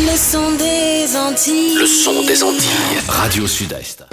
Le son des Antilles. Le son des Antilles. Radio Sud-Est.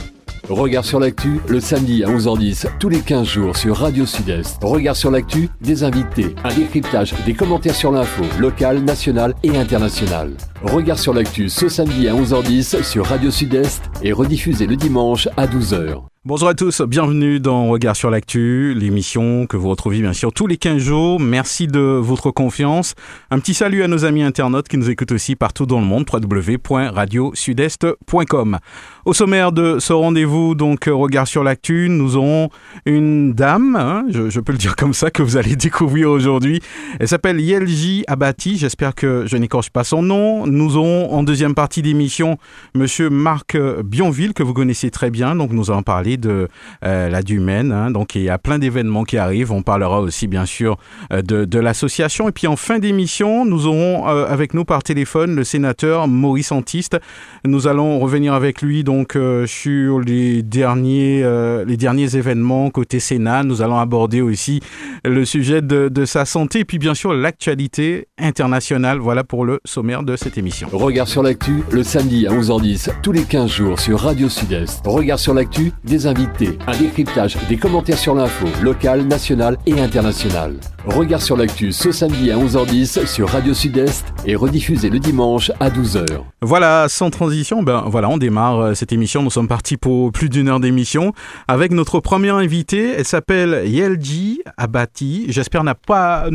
Regard sur l'actu, le samedi à 11h10, tous les 15 jours sur Radio Sud-Est. Regard sur l'actu, des invités, un décryptage, des commentaires sur l'info, locale, nationale et internationale. Regard sur l'actu ce samedi à 11h10 sur Radio Sud-Est et rediffusé le dimanche à 12h. Bonjour à tous, bienvenue dans Regard sur l'actu, l'émission que vous retrouvez bien sûr tous les 15 jours. Merci de votre confiance. Un petit salut à nos amis internautes qui nous écoutent aussi partout dans le monde, www.radiosudest.com. Au sommaire de ce rendez-vous, donc Regard sur l'actu, nous aurons une dame, hein, je, je, peux le dire comme ça, que vous allez découvrir aujourd'hui. Elle s'appelle Yelji Abati, j'espère que je n'écorche pas son nom. Nous aurons en deuxième partie d'émission Monsieur Marc Bionville, que vous connaissez très bien, donc nous allons parler de euh, la Dumaine. Hein, donc il y a plein d'événements qui arrivent. On parlera aussi bien sûr euh, de, de l'association. Et puis en fin d'émission, nous aurons euh, avec nous par téléphone le sénateur Maurice Antiste. Nous allons revenir avec lui donc sur les derniers, les derniers événements côté Sénat. Nous allons aborder aussi le sujet de, de sa santé et puis bien sûr l'actualité internationale. Voilà pour le sommaire de cette émission. Regard sur l'actu, le samedi à 11h10, tous les 15 jours sur Radio Sud-Est. Regard sur l'actu, des invités, un décryptage, des commentaires sur l'info, locale, nationale et internationale. Regard sur l'actu ce samedi à 11h10 sur Radio Sud-Est et rediffusé le dimanche à 12h. Voilà, sans transition, ben voilà, on démarre cette émission. Nous sommes partis pour plus d'une heure d'émission avec notre première invitée. Elle s'appelle Yelji Abati. J'espère ne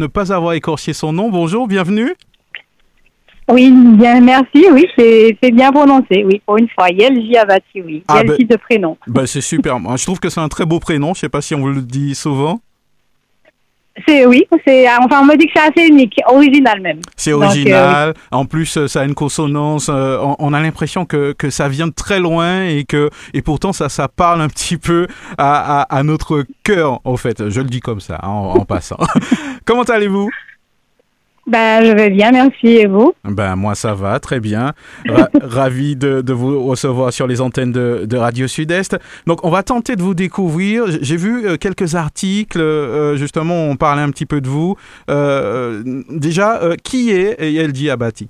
pas avoir écorché son nom. Bonjour, bienvenue. Oui, bien, merci. Oui, c'est bien prononcé. Oui, pour une fois. Yelji Abati, oui. Ah, Yelji ben- de prénom. Ben, c'est super. Moi, je trouve que c'est un très beau prénom. Je sais pas si on vous le dit souvent. C'est oui, c'est enfin on me dit que c'est assez unique, original même. C'est Donc, euh, original. En plus, euh, ça a une consonance. euh, on, on a l'impression que, que ça vient de très loin et que et pourtant ça ça parle un petit peu à, à, à notre cœur. En fait, je le dis comme ça hein, en, en passant. Comment allez-vous? Ben, je vais bien, merci. Et vous? Ben moi ça va très bien. Ra- ravi de, de vous recevoir sur les antennes de, de Radio Sud-Est. Donc on va tenter de vous découvrir. J'ai vu euh, quelques articles euh, justement on parlait un petit peu de vous. Euh, déjà euh, qui est Yelji Abati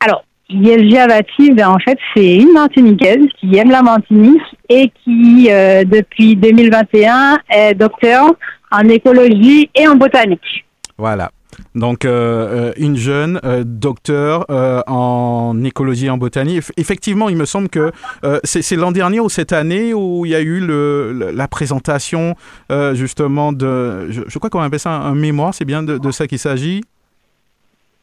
Alors, Yelji Abati, ben, en fait, c'est une Martiniquaise qui aime la Martinique et qui, depuis 2021, est docteur en écologie et en botanique. Voilà. Donc, euh, euh, une jeune euh, docteur euh, en écologie et en botanique. Eff- Effectivement, il me semble que c'est l'an dernier ou cette année où il y a eu le, la présentation justement de, je, je crois qu'on appelle ça un, un mémoire, c'est bien de, de ça qu'il s'agit?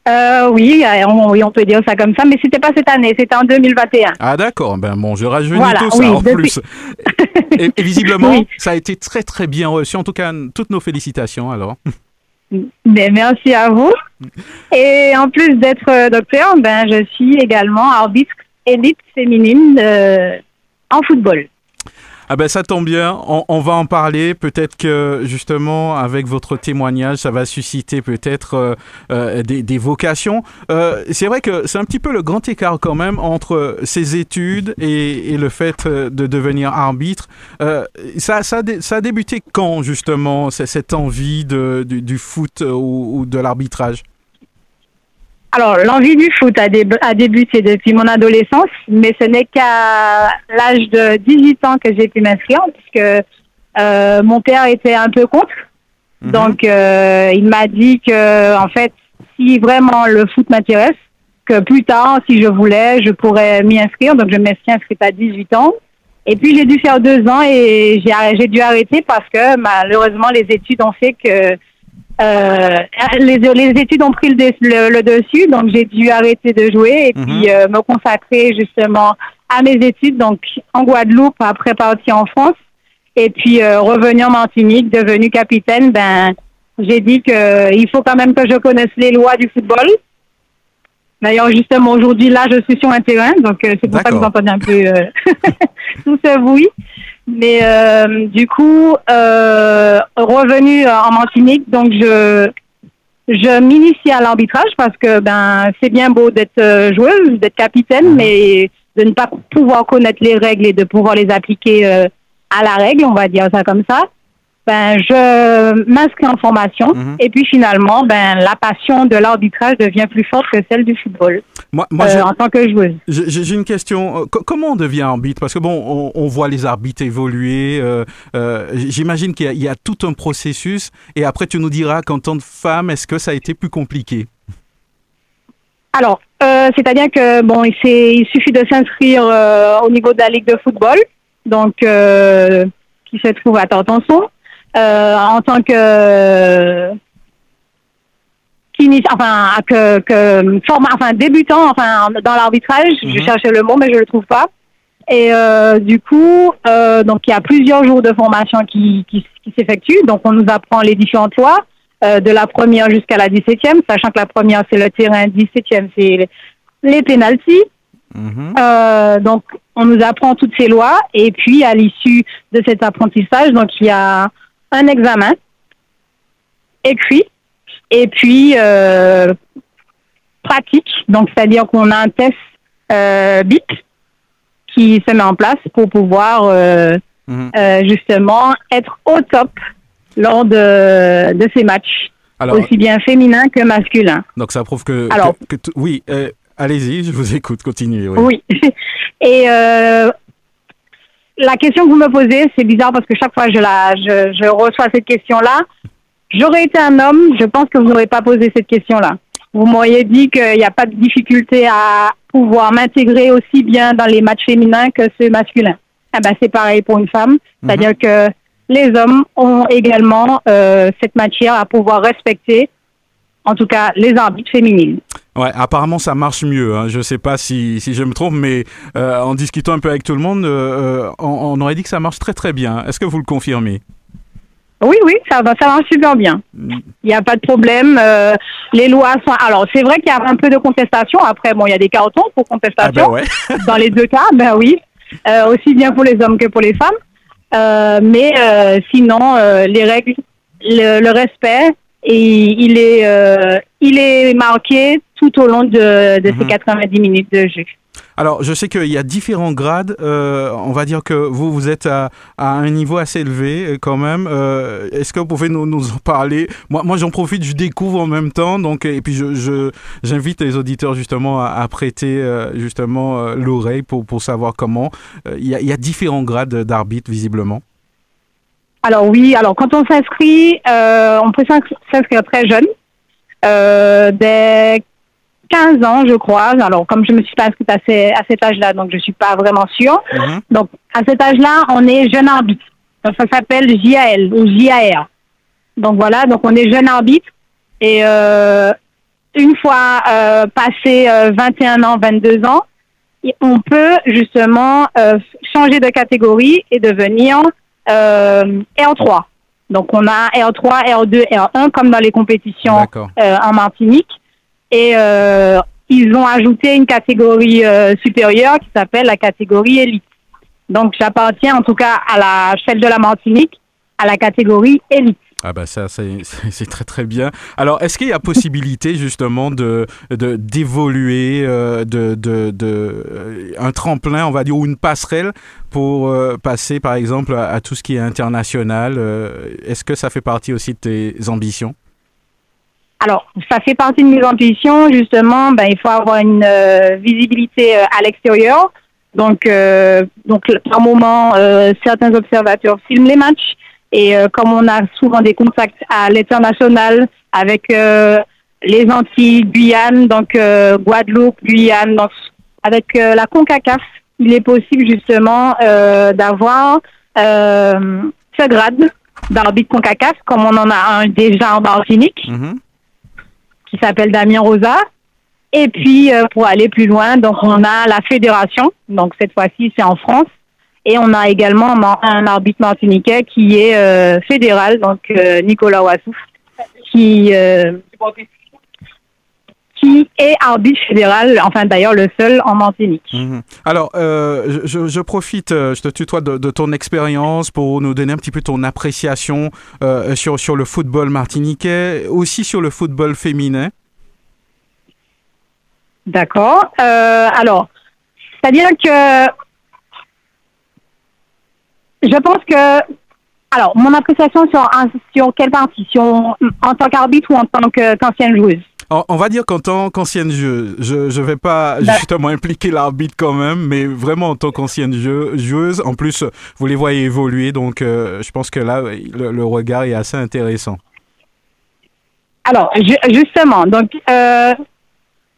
Euh, oui, on, peut dire ça comme ça, mais c'était pas cette année, c'était en 2021. Ah d'accord, ben bon, je rajeunis Voilà, tout ça oui, en depuis- plus. Et, et visiblement, Oui. ça a été très très bien reçu. En tout cas, toutes nos félicitations alors. Ben, merci à vous. Et en plus d'être euh, docteur, ben, je suis également arbitre élite féminine euh, en football. Ah ben ça tombe bien, on, on va en parler. Peut-être que justement avec votre témoignage, ça va susciter peut-être euh, euh, des, des vocations. Euh, c'est vrai que c'est un petit peu le grand écart quand même entre ces études et, et le fait euh, de devenir arbitre. Euh, ça, ça, ça a débuté quand justement cette envie de, du, du foot ou, ou de l'arbitrage? Alors, l'envie du foot a, dé- a débuté depuis mon adolescence, mais ce n'est qu'à l'âge de 18 ans que j'ai pu m'inscrire, puisque euh, mon père était un peu contre. Mhm. Donc, euh, il m'a dit que, en fait, si vraiment le foot m'intéresse, que plus tard, si je voulais, je pourrais m'y inscrire. Donc, je me suis inscrite à 18 ans. Et puis, j'ai dû faire deux ans et j'ai dû arrêter parce que, malheureusement, les études ont fait que euh, les, les études ont pris le, le, le dessus, donc j'ai dû arrêter de jouer et Mhm. puis euh, me consacrer justement à mes études, donc en Guadeloupe, après partir en France, et puis euh, revenir en Martinique, devenu capitaine, ben j'ai dit que il faut quand même que je connaisse les lois du football. D'ailleurs, justement, aujourd'hui, là, je suis sur un terrain, donc euh, c'est pour ça que vous entendez un peu euh, tout ce bruit. Mais euh, du coup, euh, revenu en Martinique, donc je je m'initie à l'arbitrage parce que ben c'est bien beau d'être euh, joueuse, d'être capitaine, mais de ne pas pouvoir connaître les règles et de pouvoir les appliquer euh, à la règle, on va dire ça comme ça. Ben, je m'inscris en formation Mhm. et puis finalement, ben, la passion de l'arbitrage devient plus forte que celle du football Moi, moi euh, j'ai- en tant que joueuse. j'ai j'ai une question. Euh, co- comment on devient arbitre? Parce que bon, on, on voit les arbitres évoluer. euh, euh, J'imagine qu'il y, a- il y a tout un processus. Et après, tu nous diras qu'en tant que femme, est-ce que ça a été plus compliqué? Alors, c'est-à-dire que bon, il, suffit de s'inscrire au niveau de la ligue de football, donc qui se trouve à Tortançon, euh, en tant que enfin que, que forma- enfin débutant, enfin dans l'arbitrage, je Mhm. cherchais le mot mais je le trouve pas. Et euh, du coup, euh, donc il y a plusieurs jours de formation qui, qui, qui s'effectuent. Donc on nous apprend les différentes lois, euh, de la première jusqu'à la 17e, sachant que la première c'est le terrain, 17e c'est les, les pénalties. Mhm. Euh, donc on nous apprend toutes ces lois et puis à l'issue de cet apprentissage, donc il y a un examen écrit et puis euh, pratique. Donc c'est-à-dire qu'on a un test euh, BIP qui se met en place pour pouvoir euh, Mhm. euh, justement être au top lors de, de ces matchs, Alors, aussi bien féminin que masculin. donc ça prouve que. Alors- que- oui, allez-y, je vous écoute, continuez. oui. Oui. Et euh, la question que vous me posez, c'est bizarre parce que chaque fois je, la, je, je reçois cette question-là. J'aurais été un homme, je pense que vous n'aurez pas posé cette question-là. Vous m'auriez dit qu'il n'y a pas de difficulté à pouvoir m'intégrer aussi bien dans les matchs féminins que ceux masculins. Ah ben, c'est pareil pour une femme. C'est-à-dire que les hommes ont également euh, cette matière à pouvoir respecter, en tout cas les arbitres féminines. Ouais, apparemment ça marche mieux. Hein. Je sais pas si, si je me trompe, mais euh, en discutant un peu avec tout le monde, euh, euh, on, on aurait dit que ça marche très très bien. Est-ce que vous le confirmez? Oui, oui, ça va, ça marche super bien. Il n'y a pas de problème. euh, les lois sont. Alors, c'est vrai qu'il y a un peu de contestation. Après, bon, il y a des cartons pour Ah contestation. ben ouais. Dans les deux cas, ben oui. Aussi bien pour les hommes que pour les femmes. Mais sinon, les règles, le, le respect, et il est, euh, il est marqué tout au long de, de ces Mhm. 90 minutes de jeu. Alors, je sais qu'il y a différents grades. euh, on va dire que vous, vous êtes à, à un niveau assez élevé euh, quand même. Euh, Est-ce que vous pouvez nous, nous en parler? Moi, moi j'en profite, je découvre en même temps. Donc, et puis, je, je- j'invite les auditeurs justement à, à prêter euh, justement euh, l'oreille pour, pour savoir comment. Euh, Il y, a, il y a différents grades d'arbitre visiblement. Alors oui, alors quand on s'inscrit, euh, on peut s'ins- s'inscrire très jeune, euh, dès 15 ans, je crois. Alors comme je me suis pas inscrite à, ces- à cet âge-là, donc je suis pas vraiment sûre. Mhm. Donc à cet âge-là, on est jeune arbitre. Donc ça s'appelle JAL ou JAR. Donc voilà, donc on est jeune arbitre et euh, une fois euh, passé euh, 21 ans, 22 ans, on peut justement euh, changer de catégorie et devenir euh, R3. Donc on a R3, R2, R1 comme dans les compétitions euh, en Martinique. Et euh, ils ont ajouté une catégorie euh, supérieure qui s'appelle la catégorie élite. Donc j'appartiens en tout cas à la celle de la Martinique, à la catégorie élite. Ah bah ça c'est très très bien. Alors est-ce qu'il y a possibilité justement de d'évoluer euh, de de, de euh, un tremplin on va dire ou une passerelle pour euh, passer par exemple à, tout ce qui est international Est-ce que ça fait partie aussi de tes ambitions? Alors, ça fait partie de mes ambitions, justement, ben, il faut avoir une visibilité à l'extérieur. Donc, donc, par moment, certains observateurs filment les matchs. Et euh, comme on a souvent des contacts à l'international avec euh, les Antilles, Guyane, donc euh, Guadeloupe, Guyane, donc avec euh, la CONCACAF, il est possible justement euh, d'avoir euh, ce grade d'arbitre CONCACAF, comme on en a un déjà en Martinique Mhm. qui s'appelle Damien Rosa. Et puis, euh, pour aller plus loin, donc on a la fédération. Donc, cette fois-ci, c'est en France. Et on a également un, arbitre martiniquais qui est euh, fédéral, donc euh, Nicolas Wassouf, qui, euh, qui est arbitre fédéral, enfin d'ailleurs le seul en Martinique. Mhm. Alors, je, je profite, je te tutoie de, de ton expérience pour nous donner un petit peu ton appréciation sur, sur le football martiniquais, aussi sur le football féminin. D'accord. Alors, c'est-à-dire que je pense que Alors, mon appréciation sur, sur quelle partie? Sur, En tant qu'arbitre ou en tant qu'ancienne joueuse? On, va dire qu'en tant qu'ancienne joueuse, je je vais pas Bah. justement impliquer l'arbitre quand même, mais vraiment en tant qu'ancienne jeu- joueuse, en plus vous les voyez évoluer, donc euh, je pense que là le, le regard est assez intéressant. Alors, ju- justement, donc, euh,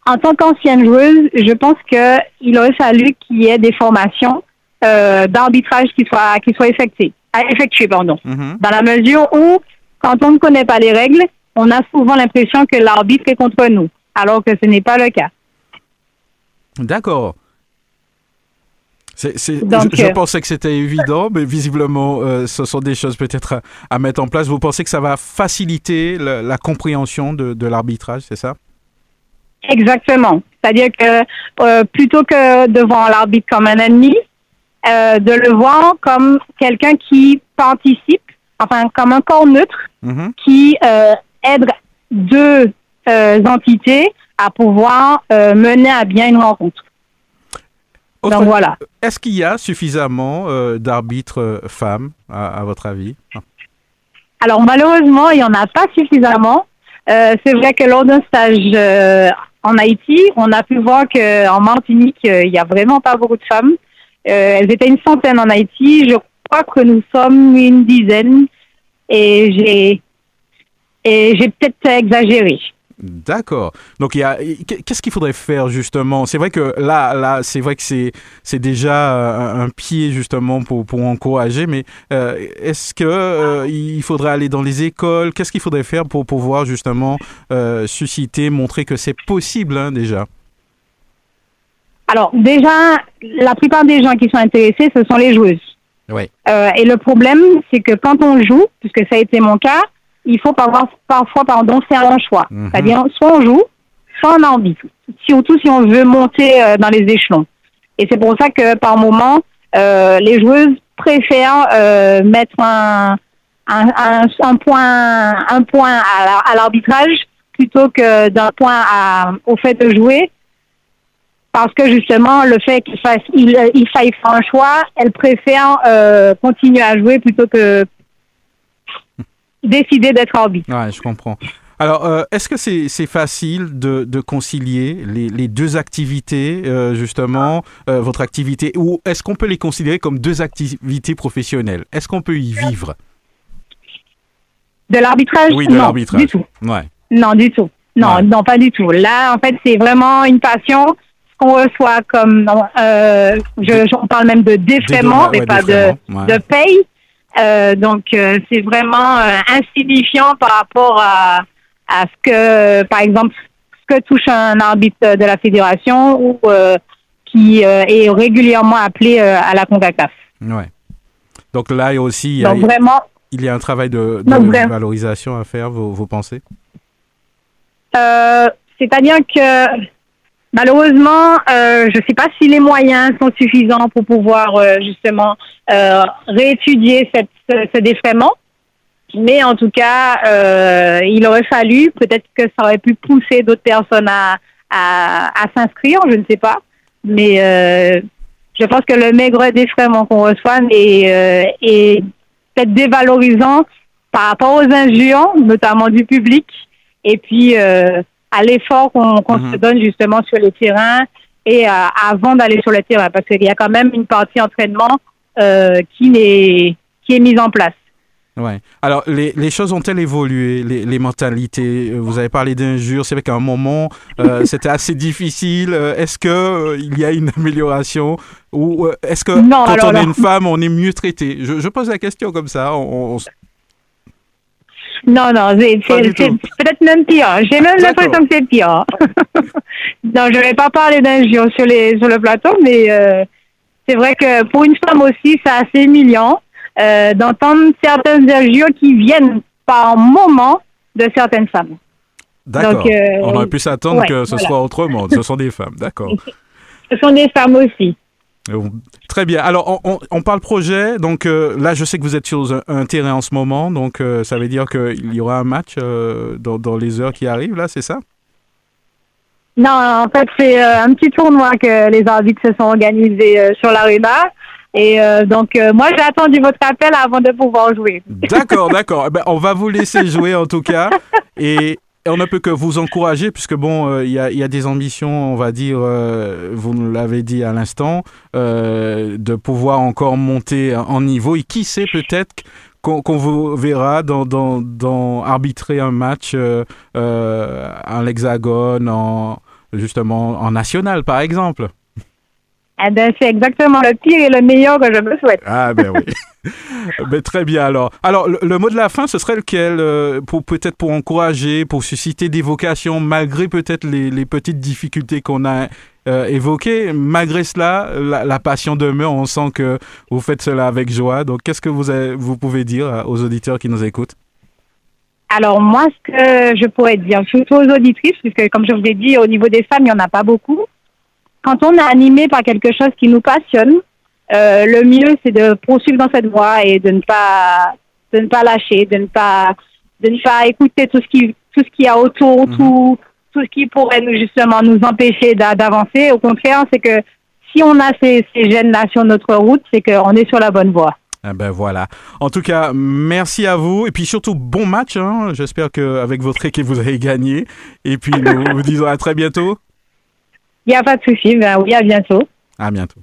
en tant qu'ancienne joueuse, je pense que il aurait fallu qu'il y ait des formations euh, d'arbitrage qui soient qui soient effectuées, à effectuer, pardon. Mhm. Dans la mesure où, quand on ne connaît pas les règles, on a souvent l'impression que l'arbitre est contre nous, alors que ce n'est pas le cas. D'accord. C'est, c'est- Donc, je, je euh, pensais que c'était évident, mais visiblement, euh, ce sont des choses peut-être à, à mettre en place. Vous pensez que ça va faciliter la compréhension de, de l'arbitrage, c'est ça? Exactement. C'est-à-dire que euh, plutôt que de voir l'arbitre comme un ennemi, euh, de le voir comme quelqu'un qui participe, enfin comme un corps neutre Mhm. qui euh, aide deux euh, entités à pouvoir mener à bien une rencontre. Autre- Donc voilà. Est-ce qu'il y a suffisamment d'arbitres femmes, à, à votre avis? Alors malheureusement, il n'y en a pas suffisamment. C'est vrai que lors d'un stage en Haïti, on a pu voir qu'en Martinique, il n'y a vraiment pas beaucoup de femmes. Euh, elles étaient une centaine en Haïti. Je crois que nous sommes une dizaine. Et j'ai et j'ai peut-être exagéré. D'accord. Donc, il y a, qu'est-ce qu'il faudrait faire justement? C'est vrai que là, là, c'est vrai que c'est, c'est déjà euh, un, pied justement pour, pour encourager, mais euh, est-ce que il faudrait aller dans les écoles? Qu'est-ce qu'il faudrait faire pour pouvoir justement susciter, montrer que c'est possible hein, déjà? Alors déjà, la plupart des gens qui sont intéressés, ce sont les joueuses. Oui. Euh, et le problème, c'est que quand on joue, puisque ça a été mon cas, il faut parfois, parfois pardon, faire un choix. Mhm. C'est-à-dire, soit on joue, soit on a envie. Surtout si on veut monter euh, dans les échelons. Et c'est pour ça que par moment, euh, les joueuses préfèrent euh, mettre un, un, un, un point, un point à la- à l'arbitrage plutôt que d'un point à, au fait de jouer. Parce que justement, le fait qu'il fasse, il, il faille faire un choix, elle préfère euh, continuer à jouer plutôt que décider d'être arbitre. Ouais, je comprends. Alors, euh, est-ce que c'est facile de, de concilier les, les deux activités, euh, justement, euh, votre activité, ou est-ce qu'on peut les considérer comme deux activités professionnelles? Est-ce qu'on peut y vivre? De l'arbitrage? Oui, de l'arbitrage. du tout. Ouais. Non, du tout. Non, Ouais. non, pas du tout. Là, en fait, c'est vraiment une passion. Qu'on reçoit comme, euh, je, on parle même de défraiement, mais ouais, pas de, ouais. de paye. Euh, donc, euh, c'est vraiment euh, insignifiant par rapport à, à ce que, par exemple, ce que touche un arbitre de la fédération ou euh, qui euh, est régulièrement appelé euh, à la CONCACAF. Ouais. Donc là, il y a aussi il y a, Donc, vraiment, il y a un travail de, de Donc, valorisation à faire, vous, vous pensez Euh, C'est-à-dire que malheureusement, euh, je ne sais pas si les moyens sont suffisants pour pouvoir euh, justement euh, réétudier ce, ce défraiement. Mais en tout cas, il aurait fallu, peut-être que ça aurait pu pousser d'autres personnes à, s'inscrire, je ne sais pas. Mais je pense que le maigre défraiement qu'on reçoit est, est peut-être dévalorisant par rapport aux injures, notamment du public, et puis à l'effort qu'on Mhm. se donne justement sur les terrains et euh, avant d'aller sur le terrain, parce qu'il y a quand même une partie entraînement euh, qui, est, qui est mise en place. Ouais. Alors, les, les choses ont-elles évolué, les, les mentalités? Euh, Vous avez parlé d'injures, c'est vrai qu'à un moment, euh, c'était assez difficile. Est-ce que euh, il y a une amélioration? Ou euh, est-ce que Non, quand alors on est une femme, on est mieux traité je, je pose la question comme ça. On, on- Non, non, c'est peut-être même pire. J'ai même l'impression que c'est pire. non, je vais pas parler d'injures sur, les- sur le plateau, mais euh, c'est vrai que pour une femme aussi, c'est assez humiliant euh, d'entendre certaines injures qui viennent par moment de certaines femmes. D'accord. Euh, on aurait pu s'attendre ouais, que ce voilà. soit autrement. Ce sont des femmes, d'accord. Ce sont des femmes aussi. Euh, Très bien. Alors, on, parle projet. Donc euh, là, je sais que vous êtes sur un, un terrain en ce moment. Donc, euh, ça veut dire qu'il y aura un match euh, dans, dans les heures qui arrivent, là, c'est ça? Non, en fait, c'est un petit tournoi que les arbitres se sont organisés sur l'aréna. Et euh, donc, euh, moi, j'ai attendu votre appel avant de pouvoir jouer. D'accord, d'accord. Eh ben, on va vous laisser jouer en tout cas. Et on ne peut que vous encourager, puisque bon, euh, il y, a, y, a, des ambitions, on va dire, euh, vous nous l'avez dit à l'instant, euh, de pouvoir encore monter en niveau. Et qui sait, peut-être qu'on vous verra dans, dans, dans, arbitrer un match en l'Hexagone, en, justement en national, par exemple. Eh ben, c'est exactement le pire et le meilleur que je me souhaite. Ah ben oui. ben, très bien alors. Alors le, mot de la fin, ce serait lequel euh, pour peut-être pour encourager, pour susciter des vocations malgré peut-être les, les, petites difficultés qu'on a euh, évoquées. Malgré cela, la, la, passion demeure. On sent que vous faites cela avec joie. Donc qu'est-ce que vous avez, vous pouvez dire aux auditeurs qui nous écoutent? Alors moi, ce que je pourrais dire, surtout aux auditrices, puisque comme je vous l'ai dit, au niveau des femmes, il n'y en a pas beaucoup quand on est animé par quelque chose qui nous passionne, euh, le mieux c'est de poursuivre dans cette voie et de ne pas de ne pas lâcher, de ne pas de ne pas écouter tout ce qui tout ce qu'il y a autour, mhm. tout tout ce qui pourrait nous justement nous empêcher d'avancer. Au contraire, c'est que si on a ces, ces gènes-là sur notre route, c'est qu'on est sur la bonne voie. Eh ben voilà. En tout cas, merci à vous et puis surtout bon match. Hein. J'espère qu'avec votre équipe vous avez gagné. Et puis nous vous disons à très bientôt. Il n'y a pas de souci. Ben oui, à bientôt. À bientôt.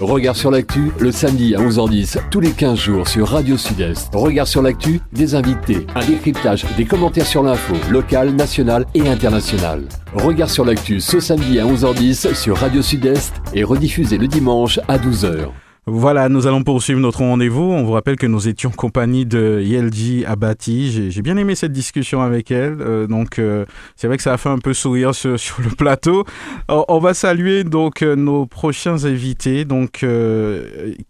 Regard sur l'actu, le samedi à 11h10, tous les 15 jours sur Radio Sud-Est. Regard sur l'actu, des invités, un décryptage, des commentaires sur l'info, locale, nationale et internationale. Regard sur l'actu ce samedi à 11h10 sur Radio Sud-Est et rediffusé le dimanche à 12h. Voilà, nous allons poursuivre notre rendez-vous. On vous rappelle que nous étions en compagnie de Yelji Abati. J'ai bien aimé cette discussion avec elle. Euh, donc, euh, c'est vrai que ça a fait un peu sourire sur, sur le plateau. On, va saluer donc euh, nos prochains invités, donc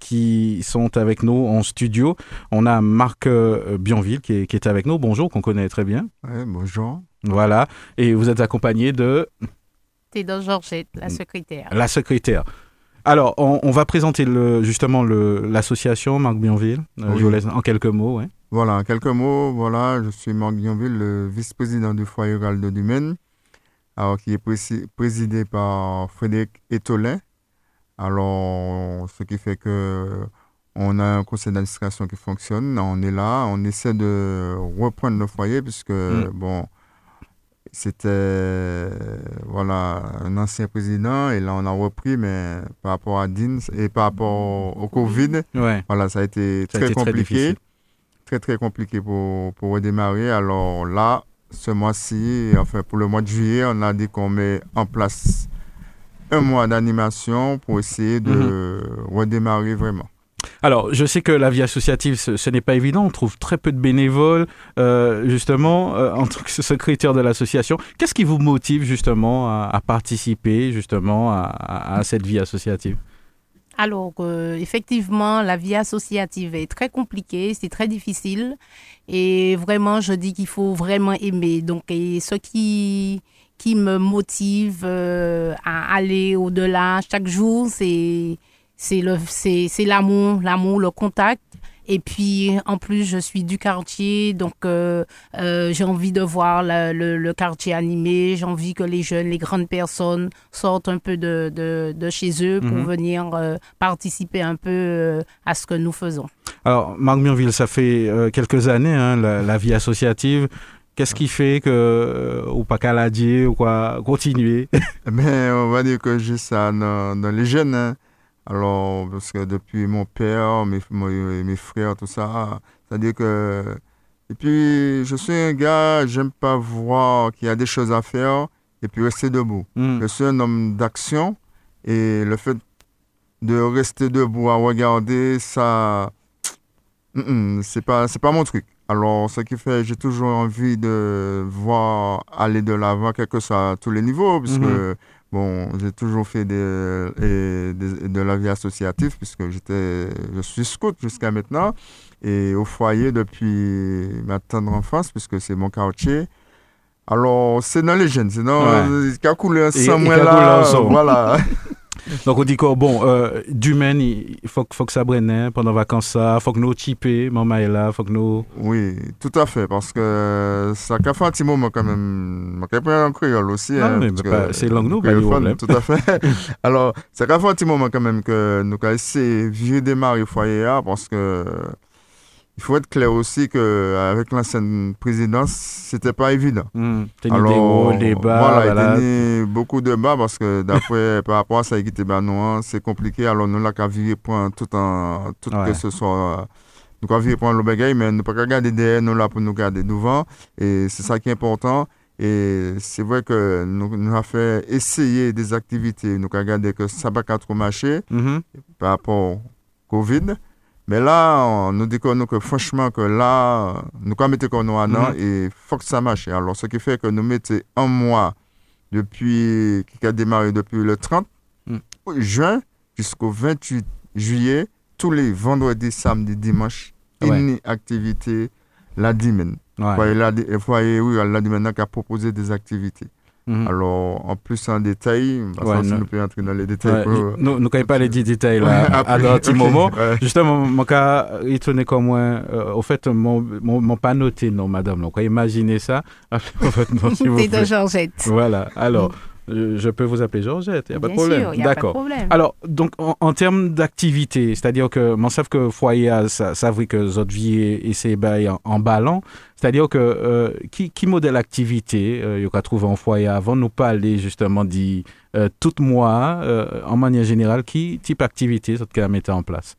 qui sont avec nous en studio. On a Marc Bionville qui est, qui est, avec nous. Bonjour, qu'on connaît très bien. Oui, bonjour. Voilà. Et vous êtes accompagné de. Théodore Georgette, la secrétaire. La secrétaire. Alors, on, va présenter le, justement l'association Marc Bionville. Euh, je vous laisse en quelques mots. Ouais. Voilà, en quelques mots, voilà, je suis Marc Bionville, le vice-président du foyer rural de Dumaine, alors qui est présidé par Frédéric Etolin. Alors, ce qui fait que on a un conseil d'administration qui fonctionne, on est là, on essaie de reprendre le foyer puisque, mm. bon, c'était voilà un ancien président et là on a repris mais par rapport à Dins et par rapport au Covid voilà ça a été très compliqué. très, très compliqué pour pour redémarrer. Alors là ce mois-ci enfin pour le mois de juillet on a dit qu'on met en place un mois d'animation pour essayer de mhm. redémarrer vraiment alors, je sais que la vie associative, ce, n'est pas évident. On trouve très peu de bénévoles, euh, justement, euh, en tant que secrétaire de l'association. Qu'est-ce qui vous motive, justement, à, participer, justement, à, cette vie associative? Alors, euh, effectivement, la vie associative est très compliquée, c'est très difficile. Et vraiment, je dis qu'il faut vraiment aimer. Donc, et ce qui, qui me motive à aller au-delà chaque jour, c'est c'est le c'est c'est l'amour l'amour le contact et puis en plus je suis du quartier donc euh, euh, j'ai envie de voir le, le, quartier animé j'ai envie que les jeunes les grandes personnes sortent un peu de, de, de chez eux pour mhm. venir euh, participer un peu à ce que nous faisons alors Marc Murville ça fait quelques années hein, la, vie associative Qu'est-ce qui fait que, ou pas qu'à ou quoi, continuer? Mais on va dire que j'ai ça dans, dans les jeunes. Hein. Alors, parce que depuis mon père, mes, mes frères, tout ça, c'est-à-dire que. Et puis, je suis un gars, j'aime pas voir qu'il y a des choses à faire et puis rester debout. Hmm. Je suis un homme d'action et le fait de rester debout à regarder, ça. c'est pas, c'est pas mon truc. Alors, ce qui fait, j'ai toujours envie de voir aller de l'avant, quel que soit à tous les niveaux. Hmm. Bon, j'ai toujours fait de, de, la vie associative puisque j'étais, je suis scout jusqu'à maintenant et au foyer depuis ma tendre enfance puisque c'est mon quartier. Alors, c'est dans les jeunes, c'est dans ouais. qui a coulé sang là, voilà. Donc on dit que bon, euh, d'humain, il faut, faut que ça brenne pendant les vacances, ça, faut que nous typer, maman est là, faut que nous. Oui, tout à fait, parce que ça a fait un petit moment quand même. Je vais en créole aussi. Non, hein, c'est langue nous, pas problème. Tout à fait. Alors, ça a fait un petit moment quand même que nous avons essayé de démarrer le foyer là, parce que il faut être clair aussi qu'avec l'ancienne présidence, c'était pas évident. Hmm, t'as des hauts, des bas, voilà, voilà. il y a beaucoup de bas parce que d'après, par rapport à était non, c'est compliqué. Alors, nous, là, qu'à vivre point tout en, tout Ouais. que ce soit, nous, qu'à vivre point le bagage, mais nous, pas qu'à regarder derrière, nous, là, pour nous garder devant. Et c'est ça qui est important. Et c'est vrai que nous, nous avons fait essayer des activités. Nous, qu'à regarder que ça va pas trop marcher Mhm. par rapport au Covid. Mais là, on nous dit que, nous, que franchement, que là, nous quand mettons nous en an Mhm. et faut que ça marche. Alors, ce qui fait que nous mettons un mois depuis, qui a démarré depuis le 30 Mhm. juin jusqu'au 28 juillet, tous les vendredis, samedis, dimanches, Ouais. une activité la. Ouais. Foyer, la, foyer, oui, la qui a proposé des activités. Mhm. Alors, en plus en détail, parce Ouais, que si nous pouvons entrer dans les détails. Ouais, pour- il- nous ne connaissons pas les dix détails là, à Après, dans un petit ok, moment. ouais. Justement, mon cas étonné comme moi, euh, au fait, mon, mon, mon pas noté, non, madame. Donc, imaginez ça. En fait, non, s'il vous plaît. Georgette. Voilà. Alors, euh, je peux vous appeler Georgette, il n'y a pas de problème. de D'accord. Alors, donc, en, en termes d'activité, c'est-à-dire que, on sait que foyer, ça, ça que votre vie et ses bails en, en ballant, c'est-à-dire que, euh, qui, qui modèle activité, euh, il y a trouvé en foyer avant, nous parler justement dit, euh, tout mois, euh, en manière générale, qui type d'activité, ça que mettre en place?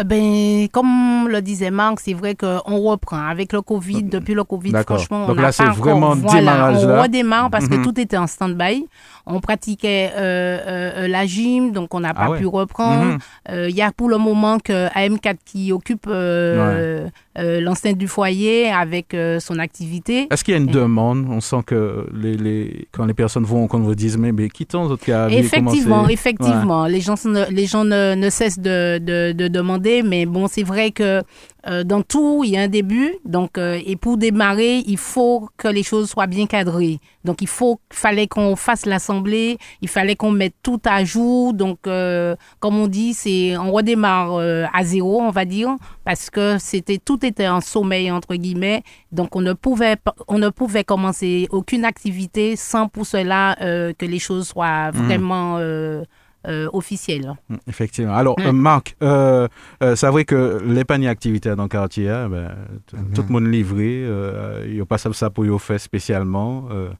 Eh Ben, comme le disait Marc, c'est vrai qu'on reprend avec le Covid. Depuis le Covid, franchement, Donc on là, c'est pas encore- vraiment voilà, On là. redémarre parce Mhm. que tout était en stand-by. On pratiquait euh, euh, la gym, donc on n'a Ah pas ouais. pu reprendre. Mhm. Euh, Il y a pour le moment que AM4 qui occupe euh, euh, l'enceinte du foyer avec euh, son activité. Est-ce qu'il y a une demande? On sent que les, les, quand les personnes vont, qu'on vous dise, mais, mais quittons votre cas? Effectivement, effectivement. Les gens, ne, les gens ne, ne cessent de, de, de demander, mais bon, c'est vrai que euh, dans tout, il y a un début. Donc, euh, et pour démarrer, il faut que les choses soient bien cadrées. Donc, il faut, fallait qu'on fasse l'assemblée, il fallait qu'on mette tout à jour. Donc, euh, comme on dit, c'est on redémarre à zéro, on va dire, parce que c'était tout était en sommeil entre guillemets. Donc, on ne pouvait on ne pouvait commencer aucune activité sans pour cela que les choses soient vraiment euh, euh, officielles. Mm, Effectivement. Alors, Mm. euh, Marc, euh, euh, c'est vrai que les paniers activitaires dans le quartier, hein, ben, Mhm. tout le monde livré, euh, il n'y a pas ça pour y faire spécialement. euh.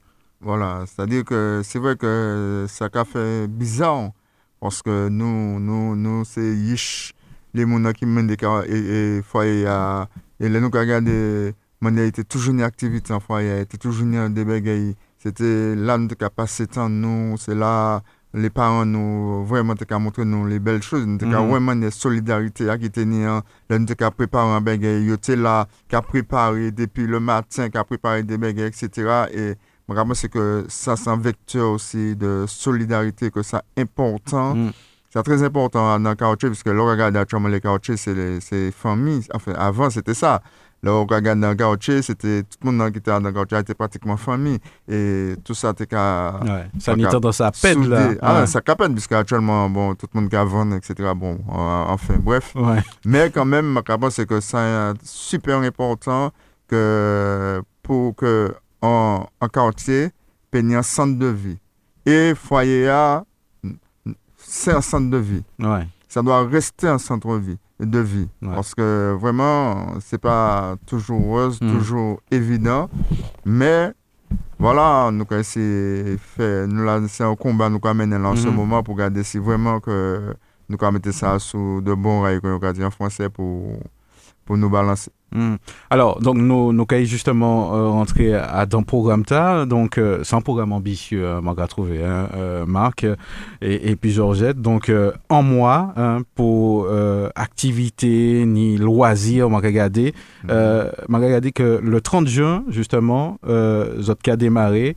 Voilà, c'est-à-dire que c'est vrai que ça a fait bizarre parce que nous, nous, nous c'est yish, les gens qui mènent des car- et, et foyer à- et les nous qui regardent, il était toujours une activité en foyer, était toujours une des bagailles. C'était là nous avons passé temps nous, c'est là les parents nous vraiment t'as montré nous les belles choses, nous avons Mhm. vraiment des solidarités qui là nous avons préparé un il était là qui a préparé depuis le matin, qui a préparé des bagailles, etc. Et Vraiment, c'est que ça, c'est un vecteur aussi de solidarité, que c'est important. Mm. C'est très important dans le quartier, parce que là, on regarde actuellement les quartiers, c'est les c'est familles. Enfin, avant, c'était ça. Là, on regarde dans le quartier, c'était tout le monde qui était dans le quartier était pratiquement famille. Et tout ça, était qu'à. Ouais. Ça a Donc, tendance à peine, là. Ah, Ouais. ça capène, puisque actuellement, bon, tout le monde qui a vendu, etc. Bon, euh, enfin, bref. Ouais. Mais quand même, ma c'est que c'est super important que pour que en, en quartier, ait un centre de vie. Et foyer A, c'est un centre de vie. Ouais. Ça doit rester un centre de vie. De vie. Ouais. Parce que vraiment, c'est pas toujours rose, Mhm. toujours évident. Mais voilà, nous faire, nous là, c'est un combat nous là en ce Mhm. moment pour regarder si vraiment que nous mettre ça sous de bons rails, comme on a dit en français, pour, pour nous balancer. Mm. Alors, donc, nous, nous allons justement euh, rentrer à, dans le programme TAR. Donc, euh, c'est un programme ambitieux, euh, Marc a trouvé, hein, euh, Marc euh, et, et puis Georgette. Donc, euh, en mois, hein, pour euh, activité ni loisirs, on va regarder. Euh, on va regarder que le 30 juin, justement, euh, Zotka a démarré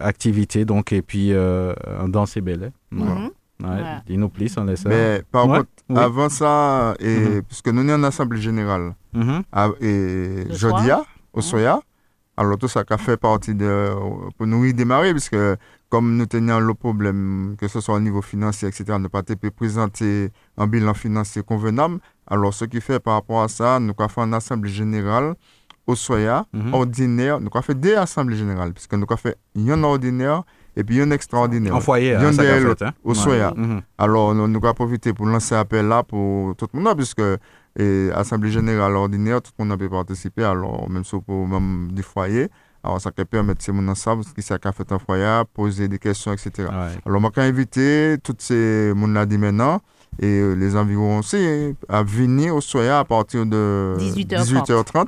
activité, donc, et puis euh, un danse et belay. Ouais, Voilà. Dis-nous plus, on laisse ça. Mais par Ouais, contre, oui. avant ça, et, Mhm. puisque nous sommes en assemblée générale, Mhm. à- et soir. au soya, Alors tout ça qui a fait partie de pour nous y démarrer, puisque comme nous tenions le problème, que ce soit au niveau financier, etc., ne pas te présenter un bilan financier convenable. Alors ce qui fait par rapport à ça, nous avons fait une assemblée générale au Soya, Mhm. ordinaire, nous avons fait deux assemblées générales, puisque nous avons fait une ordinaire et puis une extraordinaire. En foyer, hein, ça fait, hein. au Ouais. Soya. Mhm. Alors, nous, nous avons profité pour lancer appel là pour tout le monde, puisque et, Assemblée générale ordinaire, tout le monde a pu participer, alors même si pour même du foyer. Alors, ça peut permettre ces gens ensemble, ce qui s'est fait un foyer, poser des questions, etc. Ouais. Alors, moi, j'ai invité tous ces gens-là dit maintenant, et les environs aussi, à venir au Soya à partir de 18h30. 18h30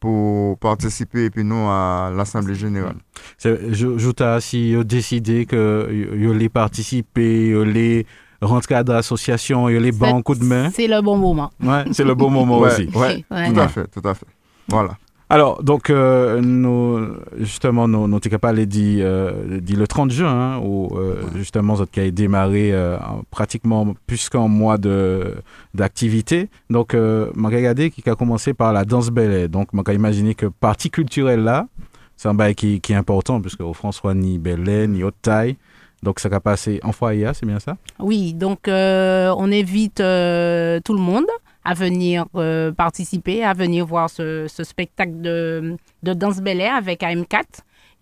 pour participer, et puis nous, à l'Assemblée générale. T'ai si euh, décidé que je les participer, je les rentrer dans l'association, je les banques coup de main. C'est le bon moment. Ouais, c'est le bon moment Ouais, aussi. ouais, Ouais. tout à fait, tout à fait. Voilà. Alors, donc, euh, nous, justement, nous, nous de dire, euh, le 30 juin, hein, où euh, justement, notre qui a démarré euh, en- pratiquement plus qu'un mois de d'activité. Donc, euh, m'a regardé qui a commencé par la danse ballet. Donc, m'a imaginé que partie culturelle là, c'est un bail qui, qui est important, puisque au François, ni ballet, ni haute taille. Donc, ça va passer en foyer, c'est bien ça? Oui, donc euh, on invite euh, tout le monde à venir euh, participer, à venir voir ce, ce spectacle de, de danse Bel Air avec AM4.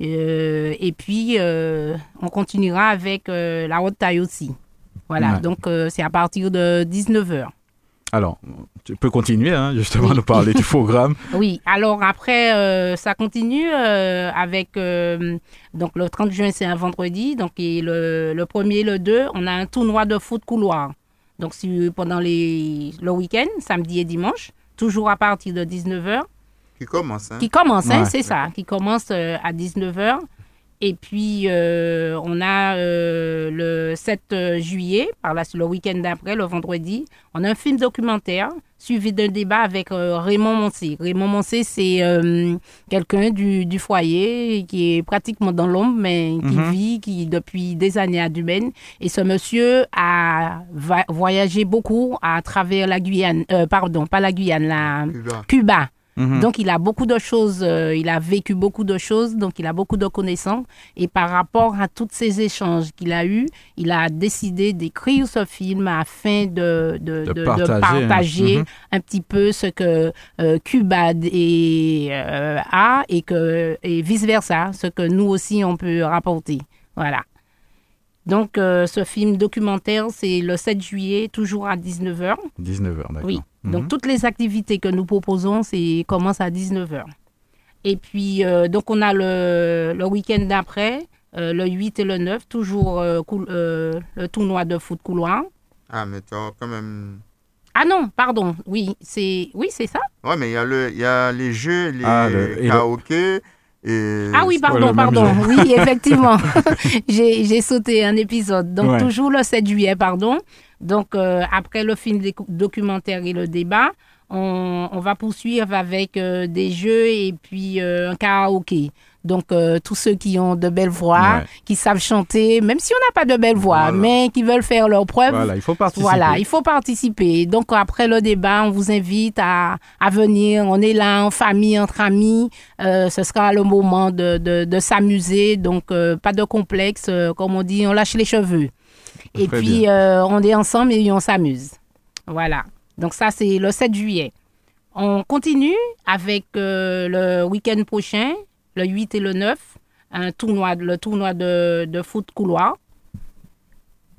Euh, et puis, euh, on continuera avec la haute taille aussi. Voilà, Ouais. donc c'est à partir de 19h. Alors, tu peux continuer, hein, justement, Oui. nous parler du programme. Oui, alors après, euh, ça continue euh, avec. euh, donc le 30 juin, c'est un vendredi. Donc et le, le 1er, le 2, on a un tournoi de foot couloir. Donc si, pendant les, le week-end, samedi et dimanche, toujours à partir de 19h, Qui commence, hein? qui commence, hein, Ouais. c'est ça, qui commence euh, à 19h. Et puis, euh, on a euh, le 7 juillet, par la, le week-end d'après, le vendredi, on a un film documentaire suivi d'un débat avec euh, Raymond Moncé. Raymond Moncé, c'est euh, quelqu'un du, du foyer qui est pratiquement dans l'ombre, mais qui Mhm. vit qui, depuis des années à Dumaine. Et ce monsieur a va- voyagé beaucoup à travers la Guyane, euh, pardon, pas la Guyane, la Cuba. Cuba. Mhm. Donc, il a beaucoup de choses, euh, il a vécu beaucoup de choses, donc il a beaucoup de connaissances. Et par rapport à tous ces échanges qu'il a eus, il a décidé d'écrire ce film afin de, de, De de- de partager, partager, hein. Mhm. un petit peu ce que euh, Cuba euh, a et, que, et vice-versa, ce que nous aussi on peut rapporter. Voilà. Donc, euh, ce film documentaire, c'est le 7 juillet, toujours à 19h. 19h, d'accord. Oui. Mhm. Donc toutes les activités que nous proposons, c'est commence à 19h. Et puis euh, donc on a le, le week-end d'après, euh, le 8 et le 9, toujours euh, coul- euh, le tournoi de foot couloir. Ah, mais tu as quand même. Ah non, pardon. Oui, c'est oui, c'est ça. Ouais, mais il y, a le- il y a les jeux, les Ah, le- karaokés. Et... Ah oui, pardon, pardon. jour. Oui, effectivement. j'ai sauté un épisode. Donc, Ouais. toujours le 7 juillet, pardon. Donc, euh, après le film documentaire et le débat, on, on va poursuivre avec euh, des jeux et puis euh, un karaoké. Donc, euh, tous ceux qui ont de belles voix, Ouais. qui savent chanter, même si on n'a pas de belles voix, Voilà. mais qui veulent faire leur preuve, Voilà, il faut participer. voilà, il faut participer. Donc, après le débat, on vous invite à, à venir. On est là en famille, entre amis. Euh, ce sera le moment de, de, de s'amuser. Donc, euh, pas de complexe. Comme on dit, on lâche les cheveux. Et puis, on est ensemble et on s'amuse. Voilà. Donc, ça, c'est le 7 juillet. On continue avec le week-end prochain, le 8 et le 9, un tournoi, le tournoi de, de foot couloir.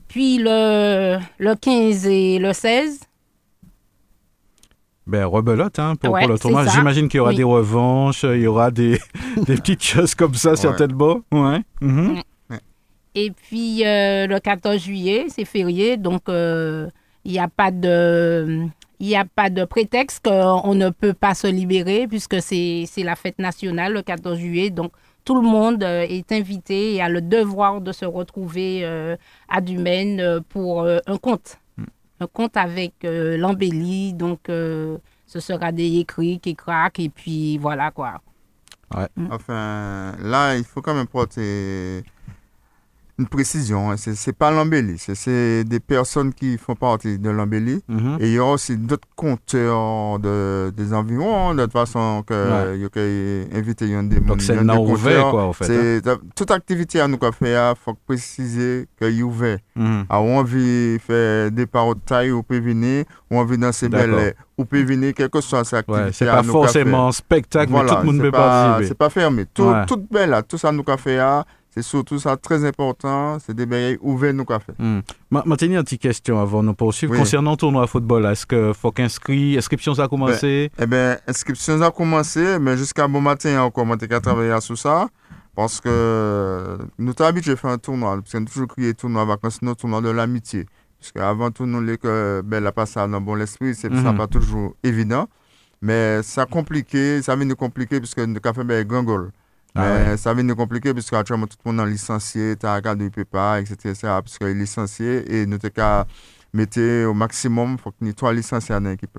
Puis le, le 15 et le 16, Ben, rebelote, hein, pour, Ouais, pour le tournoi. J'imagine qu'il y aura Oui. des revanches, il y aura des, des petites choses comme ça, certainement. Ouais. Mhm. Et puis euh, le 14 juillet, c'est férié, donc euh, il n'y a pas de il n'y a pas de prétexte qu'on ne peut pas se libérer puisque c'est c'est la fête nationale le 14 juillet. Donc tout le monde euh, est invité et a le devoir de se retrouver euh, à Dumaine euh, pour euh, un conte. Un conte avec euh, l'embellie. Donc euh, ce sera des écrits qui craquent et puis voilà quoi. Enfin, là, il faut quand même porter une précision. Hein. C'est, pas l'embellie. C'est, des personnes qui font partie de l'embellie. Mhm. Et il y aura aussi d'autres compteurs de, des environs, hein, de toute façon, que il y a un des Donc c'est un ouvert, quoi, en fait. hein. Euh, toute activité à nous qu'a fait, il faut préciser qu'il est ouvert. Mhm. Ah, on envie de faire des paroles de taille, ou peut venir, ou envie danser D'accord. belle, ou peut venir, quelle que soit sa activité. Ouais, c'est pas forcément spectacle, Voilà, mais tout le monde c'est peut pas- participer. C'est pas fermé. Tout, Ouais. Tout belle, tout ça nous fait, c'est surtout ça très important, c'est des bagailles ouverts nous. Hmm. Ma- Maintenant, une petite question avant de poursuivre. Oui. Concernant le tournoi de football, est-ce que faut qu'inscrit, inscription ça a commencé Eh bien, inscription a commencé, mais jusqu'à bon matin encore, on a travailler sur ça. Parce que nous sommes habitués à faire un tournoi, parce qu'on a toujours crié tournoi vacances, non tournoi de l'amitié. Parce qu'avant tout, nous, les que ben, la passade dans bon esprit, c'est Mhm. pas toujours évident. Mais ça a compliqué, ça vient nous compliquer, parce que nous avons fait ben, grand goal. Ah Mais ça vient nous compliquer, parce qu'actuellement, tout le monde est licencié, tu as il peut pas, etc. parce qu'il est licencié, et nous avons qu'à mettre au maximum, il faut licenciés dans l'équipe.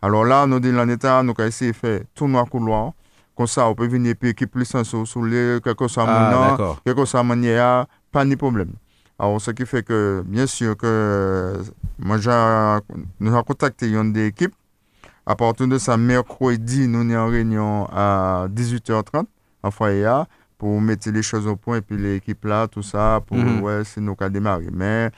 Alors là, nous, nous avons essayé de faire tournoi couloir. Comme ça, on peut venir puis équipe licenciée sur les, quel que soit mon nom, quel que soit manière, pas de problème. Alors, ce qui fait que, bien sûr, que moi, j'ai, nous avons contacté une des équipes. À partir de ça, mercredi, nous sommes en réunion à 18h30 en foyer A, pour mettre les choses au point et puis l'équipe là, tout ça, pour Mhm. ouais, c'est nous qui démarrer. Mais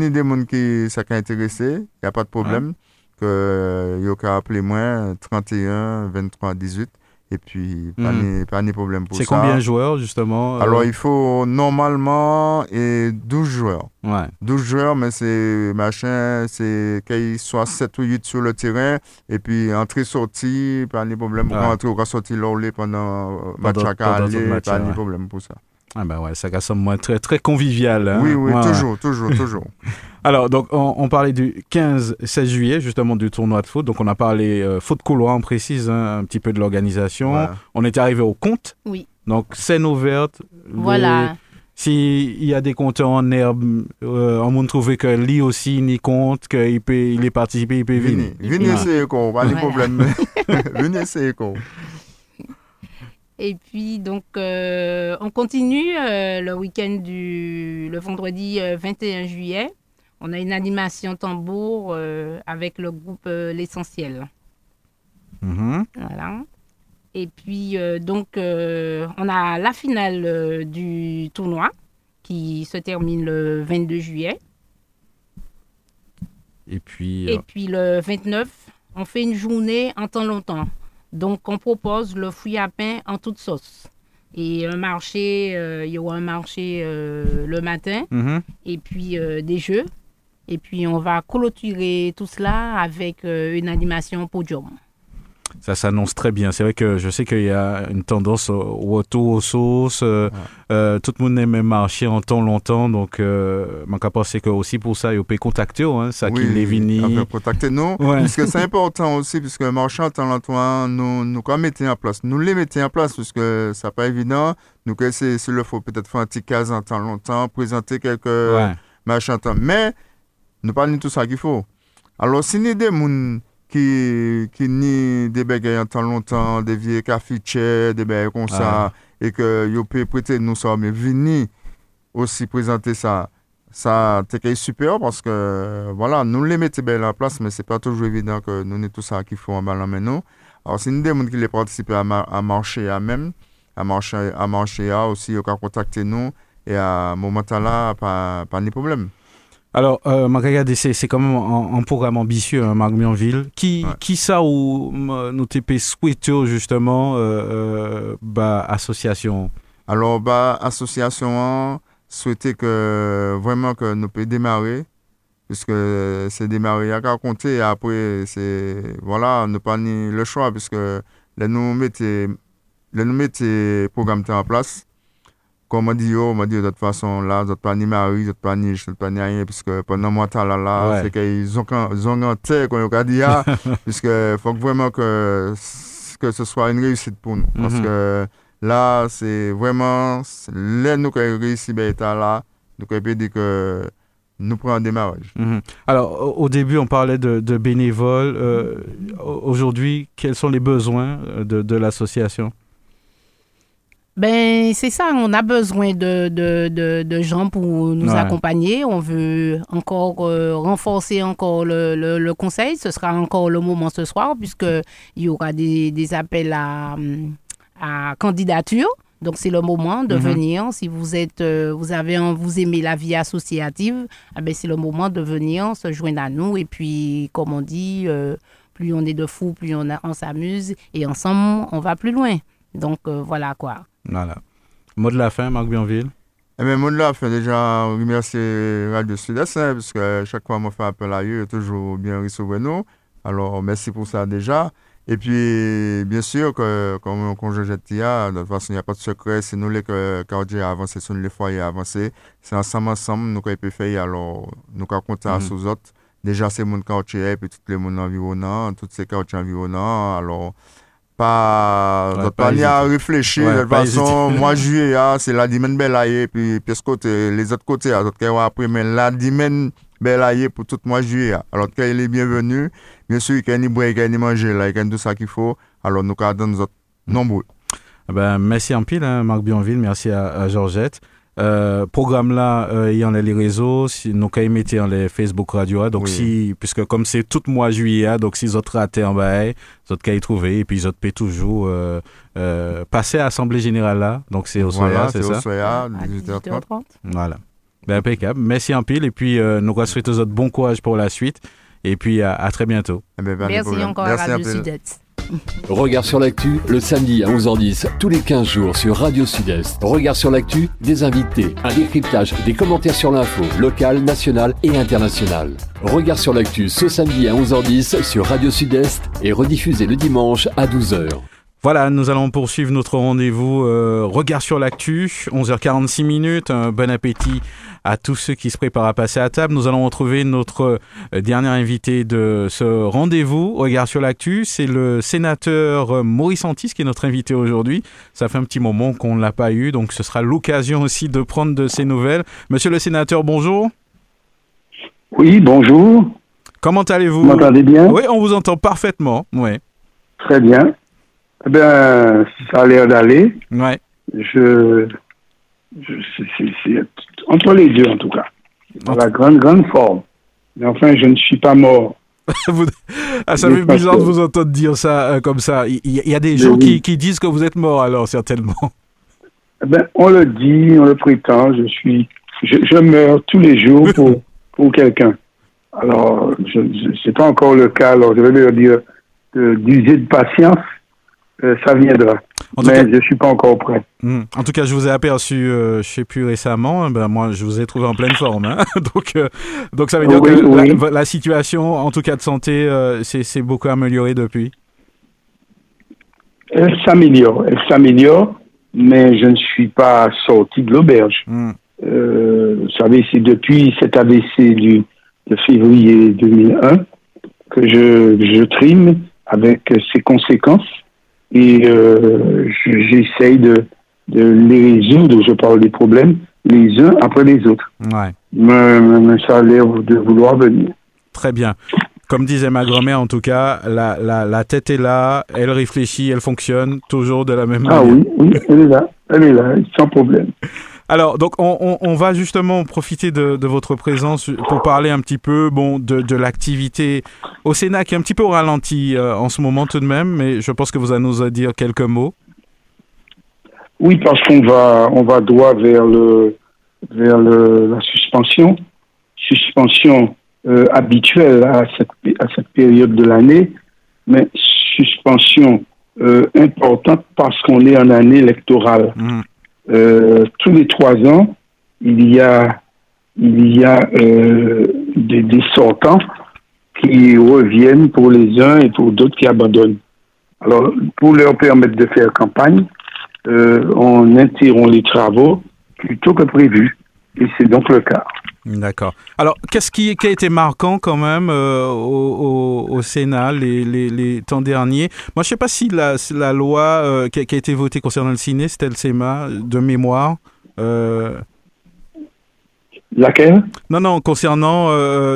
y a des gens qui sont intéressés, il n'y a pas de problème. Que, a qu'à appeler moi 31 23 18 et puis pas Mhm. de pas de problème pour ça. C'est combien de joueurs, justement euh, Alors il faut normalement et 12 joueurs. Ouais. 12 joueurs, mais c'est machin, c'est qu'il soit 7 ou 8 sur le terrain, et puis entrée-sortie, pas de problème. Pour Ouais. entrer ou sortir l'orlé pendant match Pendant- à tout le aller, match, pas de problème pour ça. Ah ben ouais, ça très, très convivial. hein. oui, oui, Ouais, ouais. toujours, toujours, toujours. Alors, donc, on, on parlait du 15-16 juillet, justement, du tournoi de foot. Donc, on a parlé euh, foot couloir, on précise hein, un petit peu de l'organisation. On est arrivé au compte. Oui. Donc, scène ouverte. Les- Voilà. S'il y a des compteurs en herbe, euh, on m'a trouvé que lui aussi, ni compte, qu'il peut, il est participé, il peut venir. Venez, essayer, quoi, pas de problème. venez essayer, quoi. Et puis, donc, euh, on continue euh, le week-end du le vendredi euh, 21 juillet. On a une animation tambour euh, avec le groupe euh, L'Essentiel. Mhm. Voilà. Et puis, euh, donc, euh, on a la finale euh, du tournoi qui se termine le 22 juillet. Et puis, Et euh, puis, le 29, on fait une journée en temps longtemps. Donc, on propose le fruit à pain en toute sauce. Et un marché, euh, il y aura un marché euh, le matin, mhm. et puis euh, des jeux. Et puis, on va clôturer tout cela avec une animation podium. Ça s'annonce très bien. C'est vrai que je sais qu'il y a une tendance au, au auto, aux sauces. euh, euh, tout le monde aime marcher en temps longtemps. Donc, euh, mon cas c'est que aussi pour ça, il peut contacter, hein, ça qui les vini. enfin, contactez-nous. Ouais. Parce que c'est important aussi, puisque le marchand en temps nous, nous quand mettez en place. Nous les mettez en place, parce que c'est pas évident. Nous, c'est, s'il le faut, peut-être faire un petit cas en temps longtemps, présenter quelques Ouais. machin temps. Mais, nous parlons de tout ça qu'il faut. Alors, si nous des ki, ki ni debege yon tan lontan, devye ka fichè, debege kon sa, ah. e ke yo pe prete nou sa, me vini osi prezante sa, sa teke super, parce que, voilà, nou le mette be la plas, men se pa toujou evidant ke nou ne tout sa ki foun an balan men nou. Alors, se ni de moun ki le partisipe a, ma, a manche ya men, a manche ya osi yo ka kontakte nou, e a momentan la, pa, pa ni probleme. Alors, euh, c'est, quand même un, un programme ambitieux, hein, Marc Mionville. Qui, Ouais. qui ça ou m- nous TP justement, euh, euh, bah, association? Alors, bah, association, souhaiter que vraiment que nous puissions démarrer, puisque c'est démarrer à compter et après, c'est, voilà, nous pas ni le choix, puisque là, nous mettons, là, nous mettons programme en place. Comme on dit, oh, on m'a dit de toute façon, là, vous n'êtes pas ni mari, vous n'êtes pas ni, je pas ni rien, puisque pendant moi, là, là, Ouais. c'est qu'ils ont, ils ont un terre, qu'on a dit, ah, puisque faut que vraiment que, que ce soit une réussite pour nous. Parce Mhm. que là, c'est vraiment, là, nous, qui avons réussi, ben, état là, nous, avons dit que nous prenons un démarrage. Mhm. Alors, au, au début, on parlait de, de bénévoles. Euh, au- aujourd'hui, quels sont les besoins euh, de, de l'association? Ben, c'est ça, on a besoin de, de, de, de gens pour nous Ouais. accompagner. On veut encore euh, renforcer encore le, le, le conseil. Ce sera encore le moment ce soir, puisqu'il y aura des, des appels à, à candidature. Donc, c'est le moment de Mhm. venir. Si vous êtes, euh, vous avez, vous aimez la vie associative, ah ben, c'est le moment de venir se joindre à nous. Et puis, comme on dit, euh, plus on est de fous, plus on, a- on s'amuse. Et ensemble, on va plus loin. Donc, voilà quoi. Voilà. Mot de la fin, Marc Bienville. Eh bien, moi, là, fait déjà remercier Radio Sud-Est, hein, parce que chaque fois qu'on fait appel à eux, toujours bien recevoir nous. Alors, merci pour ça déjà. Et puis, bien sûr, que, comme, comme je de toute façon, il n'y a pas de secret. C'est nous les que- quartiers avancés, c'est nous les foyers avancés. C'est ensemble, ensemble, nous qu'on faire. Alors, nous qu'on compte Mhm. sur les autres. Déjà, c'est mon quartier, puis tous les mondes environnants, tous ces quartiers environnants. Alors, pas, Ouais, pas ni à réfléchir. Ouais, de toute façon, moi, juillet, ah, c'est la dimen belaye, puis, puis ce côté, les autres côtés, après, mais la dimen belaye pour tout mois juillet. Alors, qu'il est bienvenu, bien sûr, qu'il y a ni boire, qu'il y a ni manger, là, qu'il y a tout ça qu'il faut. Alors, nous, quand nous autres, nombreux. Ah Ben, merci en pile, hein, Marc Bienville. Merci à, à Georgette. Euh, programme là, euh, il y en a les réseaux, si, nous mettez en les Facebook Radio, donc Oui. si, puisque comme c'est tout mois juillet, hein, donc si les autres ratés en bas, les autres qu'à y trouver, et puis les autres paient toujours euh, euh, passer à l'Assemblée Générale là, donc c'est au Voilà, c'est ça? soya, À 18h30. 18h30. Voilà. Ben, impeccable. Merci en pile, et puis euh, nous souhaitons aux autres bon courage pour la suite, et puis à, à très bientôt. Eh ben, de Merci encore à Radio. Sud-Est. Regard sur l'actu, le samedi à 11h10, tous les 15 jours sur Radio Sud-Est. Regard sur l'actu, des invités, un décryptage, des commentaires sur l'info, locale, nationale et internationale. Regard sur l'actu ce samedi à 11h10 sur Radio Sud-Est et rediffusé le dimanche à 12h. Voilà, nous allons poursuivre notre rendez-vous euh, Regard sur l'actu, 11h46 minutes. Un bon appétit à tous ceux qui se préparent à passer à table. Nous allons retrouver notre euh, dernier invité de ce rendez-vous Regard sur l'actu. C'est le sénateur euh, Maurice Antis qui est notre invité aujourd'hui. Ça fait un petit moment qu'on ne l'a pas eu, donc ce sera l'occasion aussi de prendre de ses nouvelles. Monsieur le sénateur, bonjour. Oui, bonjour. Comment allez-vous? Vous m'entendez bien? Oui, on vous entend parfaitement. Oui. Très bien. Eh bien, ça a l'air d'aller. Ouais. Je, je c'est- c'est- c'est entre les deux en tout cas. Dans la grande, grande forme. Mais enfin, je ne suis pas mort. Vous- Ah, ça fait bizarre de vous entendre dire ça euh, comme ça. Il il y, a des Mais gens qui, oui. qui disent que vous êtes mort alors, certainement. Eh ben, on le dit, on le prétend. Je suis, je, je meurs tous les jours pour, pour quelqu'un. Alors, je c'est pas encore le cas. Alors, je vais leur dire de- d'user de patience. Euh, ça viendra. En Mais cas, je suis pas encore prêt. Hmm. en tout cas, je vous ai aperçu, euh, je sais plus récemment, hein, ben, moi je vous ai trouvé en pleine forme. hein. donc, euh, donc ça veut dire Oui, que oui. la, la situation, en tout cas de santé, euh, c'est beaucoup amélioré depuis. Elle s'améliore, elle s'améliore, mais je ne suis pas sorti de l'auberge. Hmm. Euh, vous savez, c'est depuis cet AVC du, de février 2001 que je, je trime avec ses conséquences et euh, je- j'essaye de, de les résoudre, je parle des problèmes, les uns après les autres. Ouais, Mais, mais ça a l'air de vouloir venir. très bien. Comme disait ma grand-mère, en tout cas, la, la, la tête est là, elle réfléchit, elle fonctionne toujours de la même Ah manière. oui, oui, elle est là, elle est là, sans problème. Alors, donc, on, on- on va justement profiter de, de votre présence pour parler un petit peu bon, de, de l'activité au Sénat qui est un petit peu au ralenti euh, en ce moment tout de même, mais je pense que vous allez nous dire quelques mots. Oui, parce qu'on va, on va droit vers le, vers le, la suspension, suspension euh, habituelle à cette, à cette période de l'année, mais suspension euh, importante parce qu'on est en année électorale. Mhm. Euh, tous les trois ans, il y a, il y a euh, des, des sortants qui reviennent pour les uns et pour d'autres qui abandonnent. Alors, pour leur permettre de faire campagne, euh, on interrompt les travaux plutôt que prévu. Et c'est donc le cas. D'accord. Alors, qu'est-ce qui, qui a été marquant quand même euh, au, au- au Sénat les, les, les temps derniers? Moi, je ne sais pas si la, la loi euh, qui, a, qui a été votée concernant le ciné, c'était le SEMA, de mémoire. euh, Laquelle? Non, non, concernant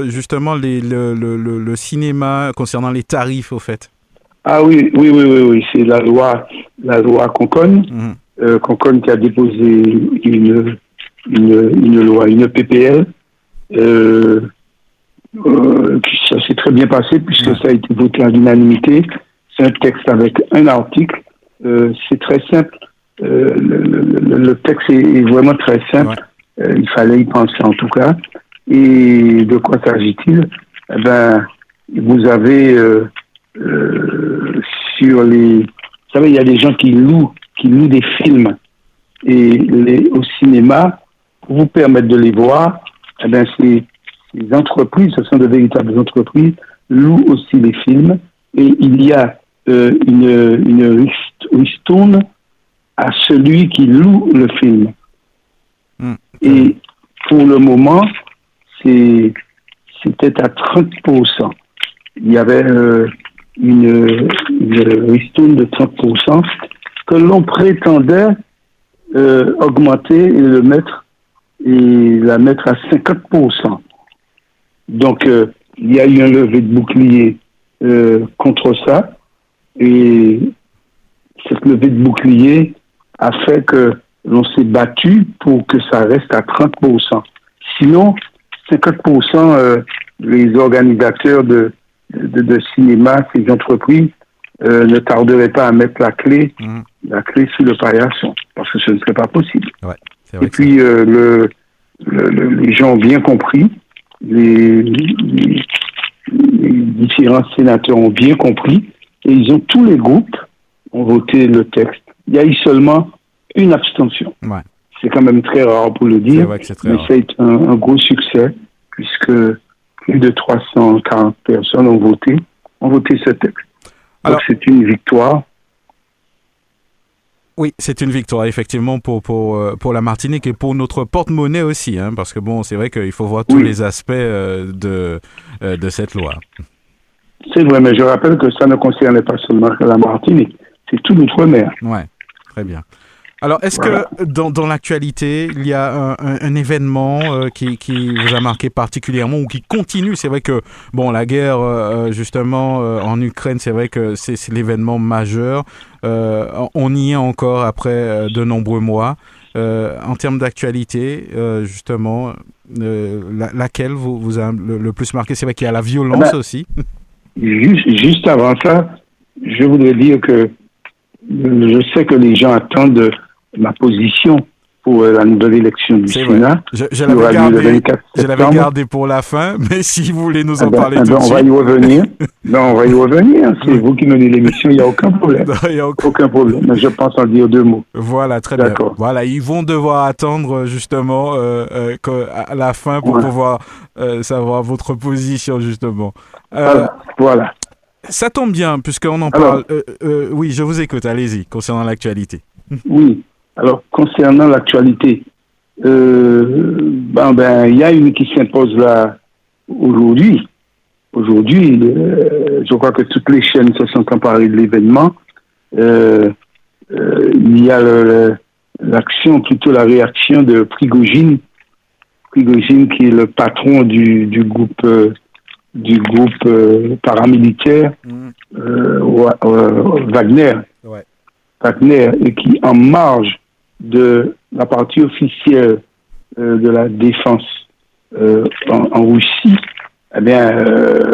justement les, le, le, le, le cinéma, concernant les tarifs, au fait. Ah oui, oui, oui, oui, oui. c'est la loi, la loi Concon Concon qui a déposé une, une, une loi, une PPL. Euh, euh, ça s'est très bien passé puisque ça a été voté à l'unanimité. C'est un texte avec un article. Euh, c'est très simple. Euh, le, le- le texte est, vraiment très simple. Euh, il fallait y penser en tout cas. Et de quoi s'agit-il? Eh ben, vous avez euh, euh, sur les, vous savez, il y a des gens qui louent, qui louent des films et les, au cinéma vous permettre de les voir. Eh ben, ces, ces entreprises, ce sont de véritables entreprises, louent aussi les films et il y a euh, une, une ristourne à celui qui loue le film. Hmm. Et pour le moment, c'est c'était à 30%. Il y avait euh, une, une ristourne de 30% que l'on prétendait euh, augmenter et le mettre et la mettre à 50%. Donc, euh, il y a eu un levé de bouclier euh, contre ça. Et cette levée de bouclier a fait que l'on s'est battu pour que ça reste à 30%. Sinon, 50%, euh, les organisateurs de, de, de cinéma, ces entreprises, euh, ne tarderaient pas à mettre la clé, Mhm. la clé sur le paillasson, parce que ce ne serait pas possible. Vrai Et puis, euh, le, le- le- les gens ont bien compris, les, les- les différents sénateurs ont bien compris, et ils ont tous les groupes ont voté le texte. Il y a eu seulement une abstention. Ouais. C'est quand même très rare pour le dire, c'est mais c'est un, un gros succès, puisque plus de 340 personnes ont voté, ont voté ce texte. Alors- Donc c'est une victoire. Oui, c'est une victoire effectivement pour pour euh, pour la Martinique et pour notre porte-monnaie aussi, hein, parce que bon, c'est vrai qu'il faut voir tous Oui. les aspects euh, de euh, de cette loi. C'est vrai, mais je rappelle que ça ne concernait pas seulement la Martinique, c'est tout l'outre-mer. Ouais, très bien. Alors, est-ce Voilà. que dans, dans l'actualité, il y a un, un- un événement euh, qui, qui vous a marqué particulièrement ou qui continue? C'est vrai que, bon, la guerre, euh, justement, euh, en Ukraine, c'est vrai que c'est c'est l'événement majeur. Euh, on y est encore après euh, de nombreux mois. Euh, en termes d'actualité, euh, justement, euh, la- laquelle vous, vous a le, le plus marqué? C'est vrai qu'il y a la violence Ah ben, aussi. Juste, juste avant ça, je voudrais dire que euh, je sais que les gens attendent ma position pour euh, la nouvelle élection du. Sénat. Je, je l'avais gardé, 24 je l'avais septembre. gardé pour la fin, mais si vous voulez nous en Ah ben, parler ah tout ben, de on va y revenir. non, on va y revenir. C'est vous qui menez l'émission, il n'y a aucun problème. Il y a aucun- Aucun problème. Mais je pense en dire deux mots. Voilà, très bien. Voilà, ils vont devoir attendre justement euh, euh, que- à la fin pour pouvoir euh, savoir votre position justement. Euh, Voilà. voilà. Ça tombe bien puisqu'on en Alors. parle. Euh, euh, oui, je vous écoute. Allez-y concernant l'actualité. Oui. Alors, concernant l'actualité, euh, ben, ben, il y a une qui s'impose là aujourd'hui. Aujourd'hui, euh, je crois que toutes les chaînes se sont emparées de l'événement. Euh, euh, il y a l'action, plutôt la réaction de Prigogine. Prigogine qui est le patron du, du groupe, euh, du groupe paramilitaire euh, Wagner. Ouais. Wagner et qui, en marge de la partie officielle euh, de la défense euh, en, en Russie, eh bien, euh,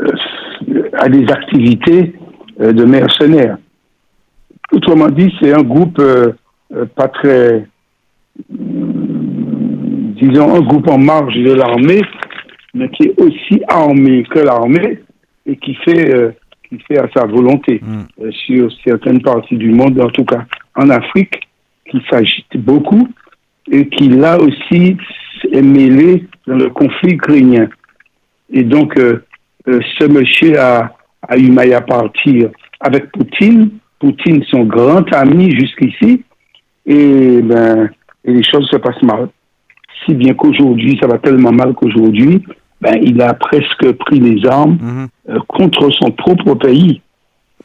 euh, a des activités de mercenaires. Autrement dit, c'est un groupe pas très, hum, disons, un groupe en marge de l'armée, mais qui est aussi armé que l'armée et qui fait, qui fait à sa volonté Mm. euh, sur certaines parties du monde, en tout cas en Afrique, qui s'agite beaucoup et qui là aussi est mêlé dans le conflit ukrainien. Et donc, euh, euh, ce monsieur a, a eu maille à partir avec Poutine. Poutine, son grand ami jusqu'ici. Et, ben, et les choses se passent mal. Si bien qu'aujourd'hui, ça va tellement mal qu'aujourd'hui, ben, il a presque pris les armes Mhm. euh, contre son propre pays.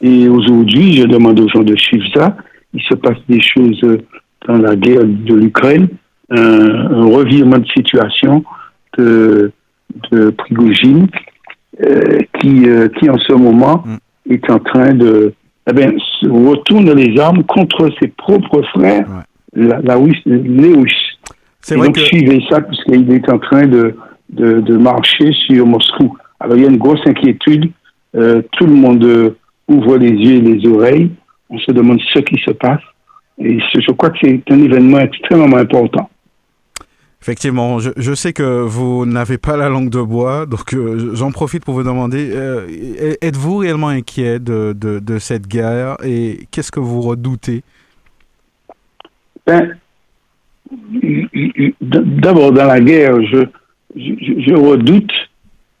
Et aujourd'hui, je demande aux gens de suivre ça. Il se passe des choses dans la guerre de l'Ukraine, un, un revirement de situation de, de Prigogine, euh, qui, euh, qui en ce moment Mm. est en train de, eh bien, retourne les armes contre ses propres frères, la, la, les Russes. C'est Et vrai donc, que suivez ça, puisqu'il est en train de, de, de marcher sur Moscou. Alors, il y a une grosse inquiétude. Euh, tout le monde ouvre les yeux et les oreilles. On se demande ce qui se passe. Et je crois que c'est un événement extrêmement important. Effectivement, je, je sais que vous n'avez pas la langue de bois, donc euh, j'en profite pour vous demander, euh, êtes-vous réellement inquiet de, de, de cette guerre et qu'est-ce que vous redoutez? Ben, D'abord, dans la guerre, je, je, je redoute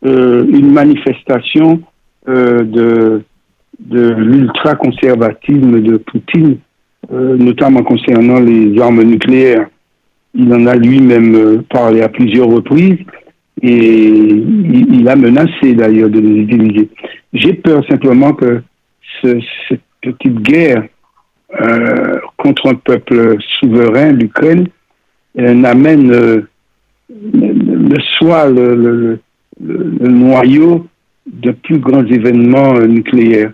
euh, une manifestation de, de l'ultra-conservatisme de Poutine, euh, notamment concernant les armes nucléaires. Il en a lui-même euh, parlé à plusieurs reprises et il, a menacé d'ailleurs de les utiliser. J'ai peur simplement que ce- cette petite guerre euh, contre un peuple souverain, l'Ukraine, euh, n'amène euh, le, le soit le, le- le- noyau de plus grands événements nucléaires.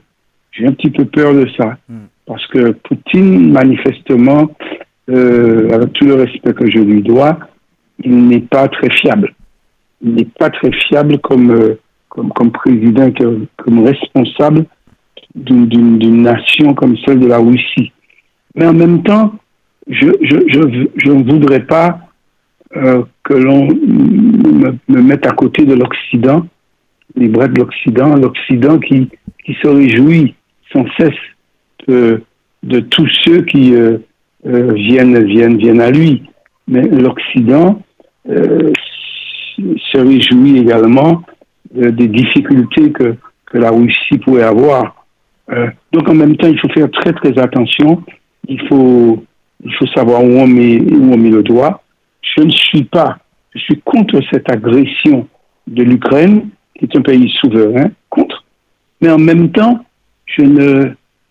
J'ai un petit peu peur de ça. Parce que Poutine, manifestement, euh, avec tout le respect que je lui dois, il n'est pas très fiable. Il n'est pas très fiable comme, euh, comme, comme président, comme responsable d'une- d'une d'une nation comme celle de la Russie. Mais en même temps, je, je, je, je ne voudrais pas euh, que l'on me, me mette à côté de l'Occident, les bras de l'Occident, l'Occident qui, qui se réjouit sans cesse de, tous ceux qui euh, euh, viennent, viennent, viennent à lui. Mais l'Occident euh, se réjouit également des difficultés que, que la Russie pourrait avoir. Donc en même temps, il faut faire très très attention. Il faut, il faut savoir où on, met, où on met le doigt. Je ne suis pas, je suis contre cette agression de l'Ukraine, qui est un pays souverain, contre. Mais en même temps, je ne,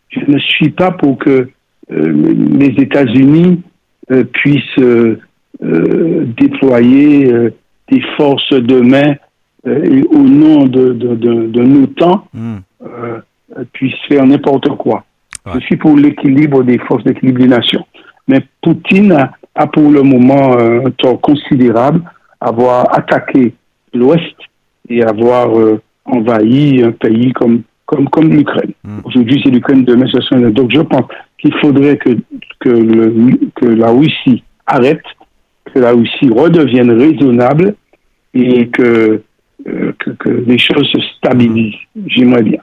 je ne suis pas pour que euh, les États-Unis euh, puissent euh, euh, déployer euh, des forces de main euh, et au nom de, de, de, de nos temps Hmm. euh, puissent faire n'importe quoi. Ouais. Je suis pour l'équilibre des forces d'équilibre des nations. Mais Poutine a, a pour le moment euh, un tort considérable, avoir attaqué l'Ouest et avoir euh, envahi un pays comme, comme, comme l'Ukraine. Mm. Aujourd'hui, c'est l'Ukraine, demain, ce sera Donc, je pense qu'il faudrait que, que, le, que la Russie arrête, que la Russie redevienne raisonnable et que, euh, que, que les choses se stabilisent. J'aimerais bien.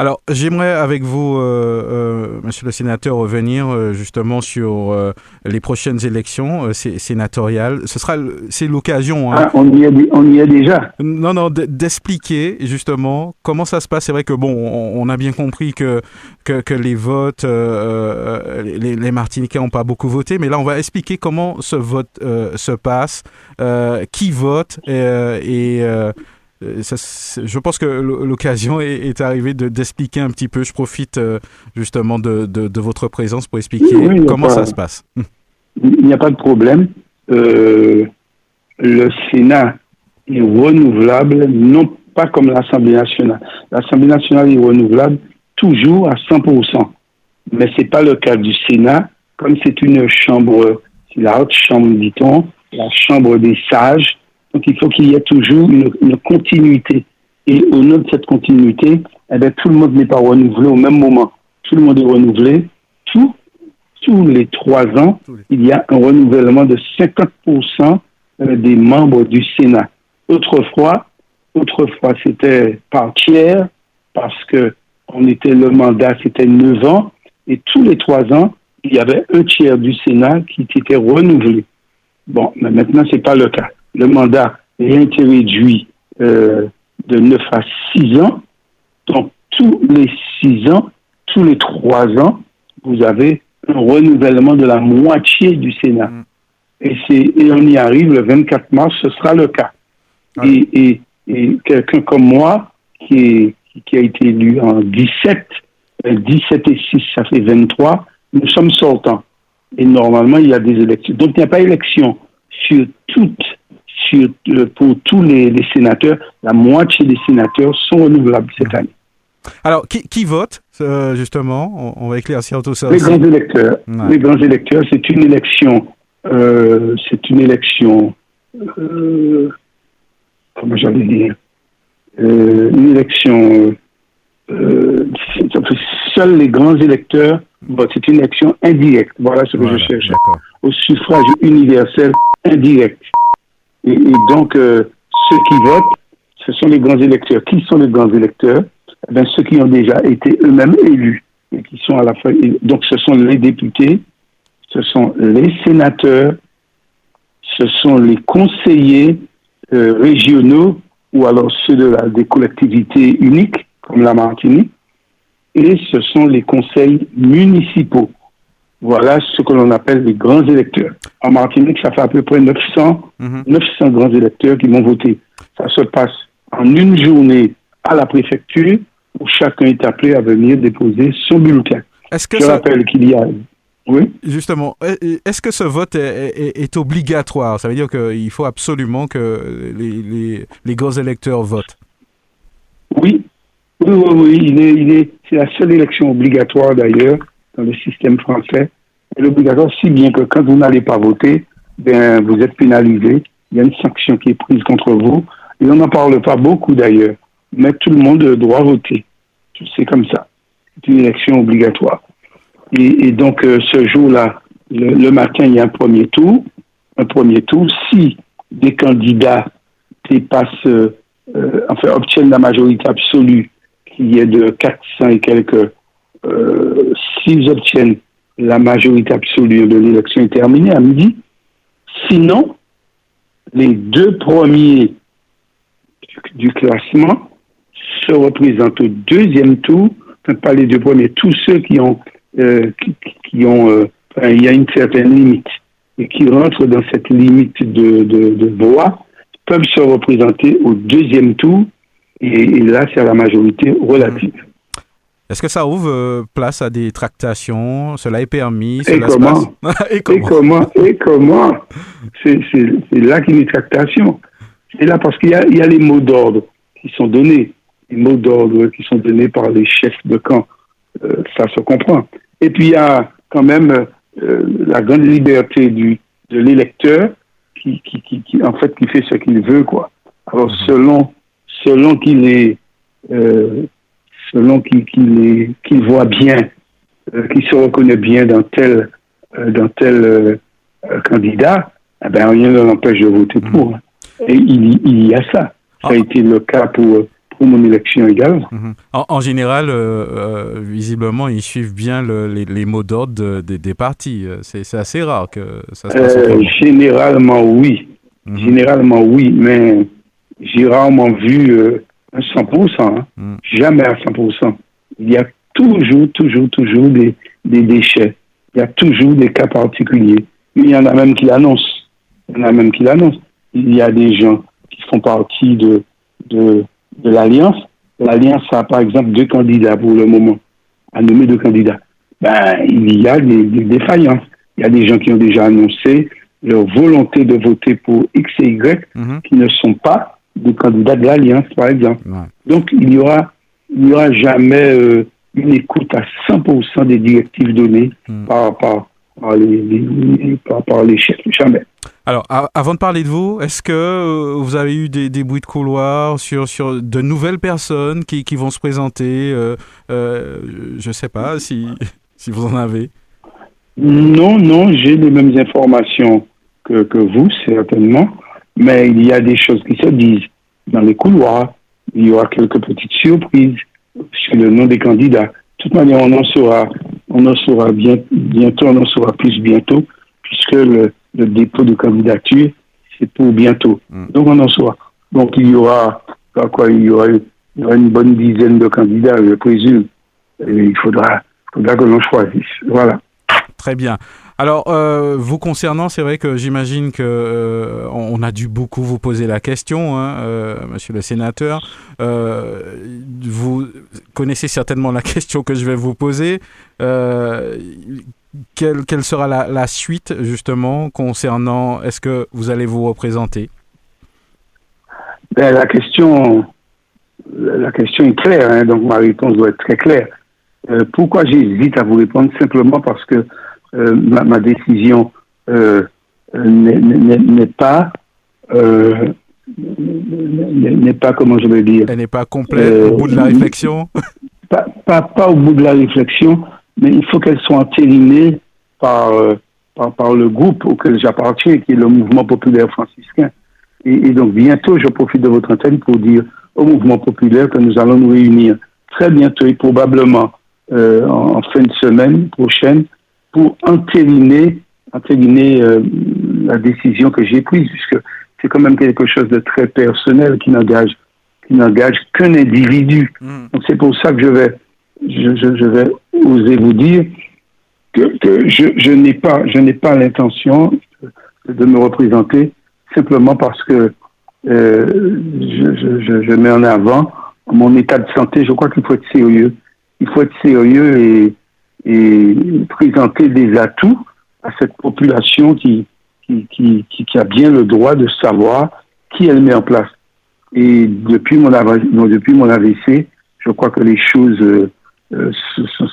Alors, j'aimerais avec vous, euh, euh, monsieur le sénateur, revenir euh, justement sur euh, les prochaines élections euh, sé- sénatoriales. Ce sera, c'est l'occasion. hein, Ah, on, y est, on y est déjà. Non, non, d'expliquer justement comment ça se passe. C'est vrai que bon, on, on a bien compris que que, que les votes, euh, euh, les, les Martiniquais n'ont pas beaucoup voté, mais là, on va expliquer comment ce vote euh, se passe, euh, qui vote euh, et euh, ça, c'est- je pense que l'o- l'occasion est, est arrivée de d'expliquer un petit peu. Je profite euh, justement de, de, de votre présence pour expliquer Oui, oui, comment pas- ça se passe. Il n'y a pas de problème. Euh, le Sénat est renouvelable, non pas comme l'Assemblée nationale. L'Assemblée nationale est renouvelable toujours à 100%. Mais ce n'est pas le cas du Sénat. Comme c'est une chambre, c'est la haute chambre, dit-on, la chambre des sages. Donc il faut qu'il y ait toujours une, une continuité. Et au nom de cette continuité, eh bien, tout le monde n'est pas renouvelé au même moment. Tout le monde est renouvelé. Tout, tous les trois ans, il y a un renouvellement de 50% euh, des membres du Sénat. Autrefois, autrefois c'était par tiers parce que on était le mandat c'était 9 ans et tous les trois ans il y avait un tiers du Sénat qui était renouvelé. Bon, mais maintenant c'est pas le cas. Le mandat a été réduit euh, de 9 à 6 ans. Donc tous les 6 ans, tous les trois ans, vous avez un renouvellement de la moitié du Sénat. Mm. Et, c'est, et on y arrive le 24 mars, ce sera le cas. Ah. Et, et, et quelqu'un comme moi, qui, est, qui- a été élu en 17, euh, 17 et 6, ça fait 23, nous sommes sortants. Et normalement, il y a des élections. Donc, il n'y a pas élection sur toutes, sur, euh, pour tous les, les sénateurs. La moitié des sénateurs sont renouvelables cette année. Alors, qui, qui vote euh, justement? On, va éclaircir tout ça. Les aussi. grands électeurs. Ouais. Les grands électeurs, c'est une élection. euh, c'est une élection. euh, comment j'allais dire? Une élection. seuls les grands électeurs votent. C'est une élection indirecte. Voilà ce que Voilà, je cherche. Au suffrage universel indirect. Et, et donc, euh, ceux qui votent, ce sont les grands électeurs. Qui sont les grands électeurs? Eh bien, Ceux qui ont déjà été eux-mêmes élus et qui sont à la et Donc, ce sont les députés, ce sont les sénateurs, ce sont les conseillers euh, régionaux ou alors ceux de la, des collectivités uniques, comme la Martinique, et ce sont les conseils municipaux. Voilà ce que l'on appelle les grands électeurs. En Martinique, ça fait à peu près 900 Mhm. 900 grands électeurs qui vont voter. Ça se passe en une journée à la préfecture où chacun est appelé à venir déposer son bulletin. Est-ce que Je ça, rappelle qu'il y a... Oui justement, est- est-ce que ce vote est, est- est obligatoire? Ça veut dire qu'il faut absolument que les, les, les grands électeurs votent. Oui, oui, oui, oui. Il est, il est, c'est la seule élection obligatoire d'ailleurs dans le système français. Est obligatoire si bien que quand vous n'allez pas voter, ben, vous êtes pénalisé. Il y a une sanction qui est prise contre vous. Et on n'en parle pas beaucoup d'ailleurs. Mais tout le monde doit voter. C'est comme ça. C'est une élection obligatoire. Et, donc, euh, ce jour-là, le, le matin, il y a un premier tour. Un premier tour. Si des candidats dépassent, euh, euh, enfin, obtiennent la majorité absolue, qui est de 400 et quelques, euh, s'ils obtiennent la majorité absolue de l'élection est terminée à midi. Sinon, les deux premiers du, classement se représentent au deuxième tour, enfin, pas les deux premiers, tous ceux qui ont, euh, qui, ont, euh, il y a une certaine limite et qui rentrent dans cette limite de, de, de voix peuvent se représenter au deuxième tour et, et là c'est à la majorité relative. Est-ce que ça ouvre euh, place à des tractations? Cela est permis Et cela comment? Et Et comment? Et comment? C'est là qu'il y a une tractation. C'est là parce qu'il y a, il y a les mots d'ordre qui sont donnés, les mots d'ordre qui sont donnés par les chefs de camp. Euh, ça se comprend. Et puis il y a quand même euh, la grande liberté du, de l'électeur qui, qui, qui, qui, en fait, qui fait ce qu'il veut, quoi. Alors selon, selon qu'il est, euh, selon est, qu'il voit bien, euh, qu'il se reconnaît bien dans tel, euh, dans tel euh, euh, candidat, eh ben, rien ne l'empêche de voter pour. Et il, y- il y a ça. Ça a Ah. été le cas pour, pour mon élection également. Mhm. en, en général, euh, euh, visiblement, ils suivent bien le- les, les mots d'ordre de- des- des partis. Euh, C'est assez rare que ça se passe Euh, généralement, oui. Mhm. Généralement, oui, mais j'ai rarement vu un 100%. hein. Mhm. Jamais à 100%. Il y a toujours, toujours, toujours des, des déchets. Il y a toujours des cas particuliers. Il y en a même qui l'annoncent. Il y en a même qui l'annoncent. Il y a des gens qui font partie de, de, de l'Alliance. L'Alliance a, par exemple, deux candidats pour le moment, à nommer deux candidats. Ben, il y a des, des défaillances. Il y a des gens qui ont déjà annoncé leur volonté de voter pour X et Y Mhm. qui ne sont pas des candidats de l'Alliance, par exemple. Ouais. Donc, il y aura, il y aura jamais euh, une écoute à 100% des directives données Mm. par, par, par, les, les- par, par les chefs. Jamais. Alors, avant de parler de vous, est-ce que euh, vous avez eu des, des bruits de couloir sur, sur de nouvelles personnes qui, qui vont se présenter euh, euh, Je ne sais pas si, si vous en avez? Non, non, j'ai les mêmes informations que, que vous, certainement, mais il y a des choses qui se disent dans les couloirs. Il y aura quelques petites surprises sur le nom des candidats. De toute manière, on en saura, on en saura bien, bientôt, on en saura plus bientôt, puisque le, le dépôt de candidature, c'est pour bientôt. Mm. Donc, on en saura. Donc, il y aura, quoi, quoi, il y aura, il y aura une bonne dizaine de candidats, je présume. Et il faudra, faudra que l'on choisisse. Voilà. Très bien. Alors, euh, vous concernant, c'est vrai que j'imagine que euh, on a dû beaucoup vous poser la question, hein, euh, Monsieur le Sénateur. Vous connaissez certainement la question que je vais vous poser. Quelle, quelle sera la, suite justement concernant Est-ce que vous allez vous représenter? Ben, la question, la question est claire, hein, donc ma réponse doit être très claire. Pourquoi j'hésite à vous répondre? Simplement parce que ma, ma, décision euh, n'est pas n'est pas comment je vais dire. Elle n'est pas complète au bout de la réflexion? Pas, pas, pas, au bout de la réflexion, mais il faut qu'elle soit entérinée par, par, par le groupe auquel j'appartiens, qui est le mouvement populaire franciscain. Et, et, donc bientôt, je profite de votre antenne pour dire au mouvement populaire que nous allons nous réunir très bientôt et probablement euh, en, fin de semaine prochaine pour entériner, entériner euh, la décision que j'ai prise, puisque c'est quand même quelque chose de très personnel qui n'engage qui n'engage qu'un individu. Mm. Donc c'est pour ça que je vais je, je, je vais oser vous dire que, que je, je n'ai pas je n'ai pas l'intention de me représenter simplement parce que euh, je, je, je, mets en avant mon état de santé. Je crois qu'il faut être sérieux. Il faut être sérieux et, et présenter des atouts à cette population qui, qui, qui, qui, a bien le droit de savoir qui elle met en place. Et depuis mon, depuis mon AVC, je crois que les choses euh, euh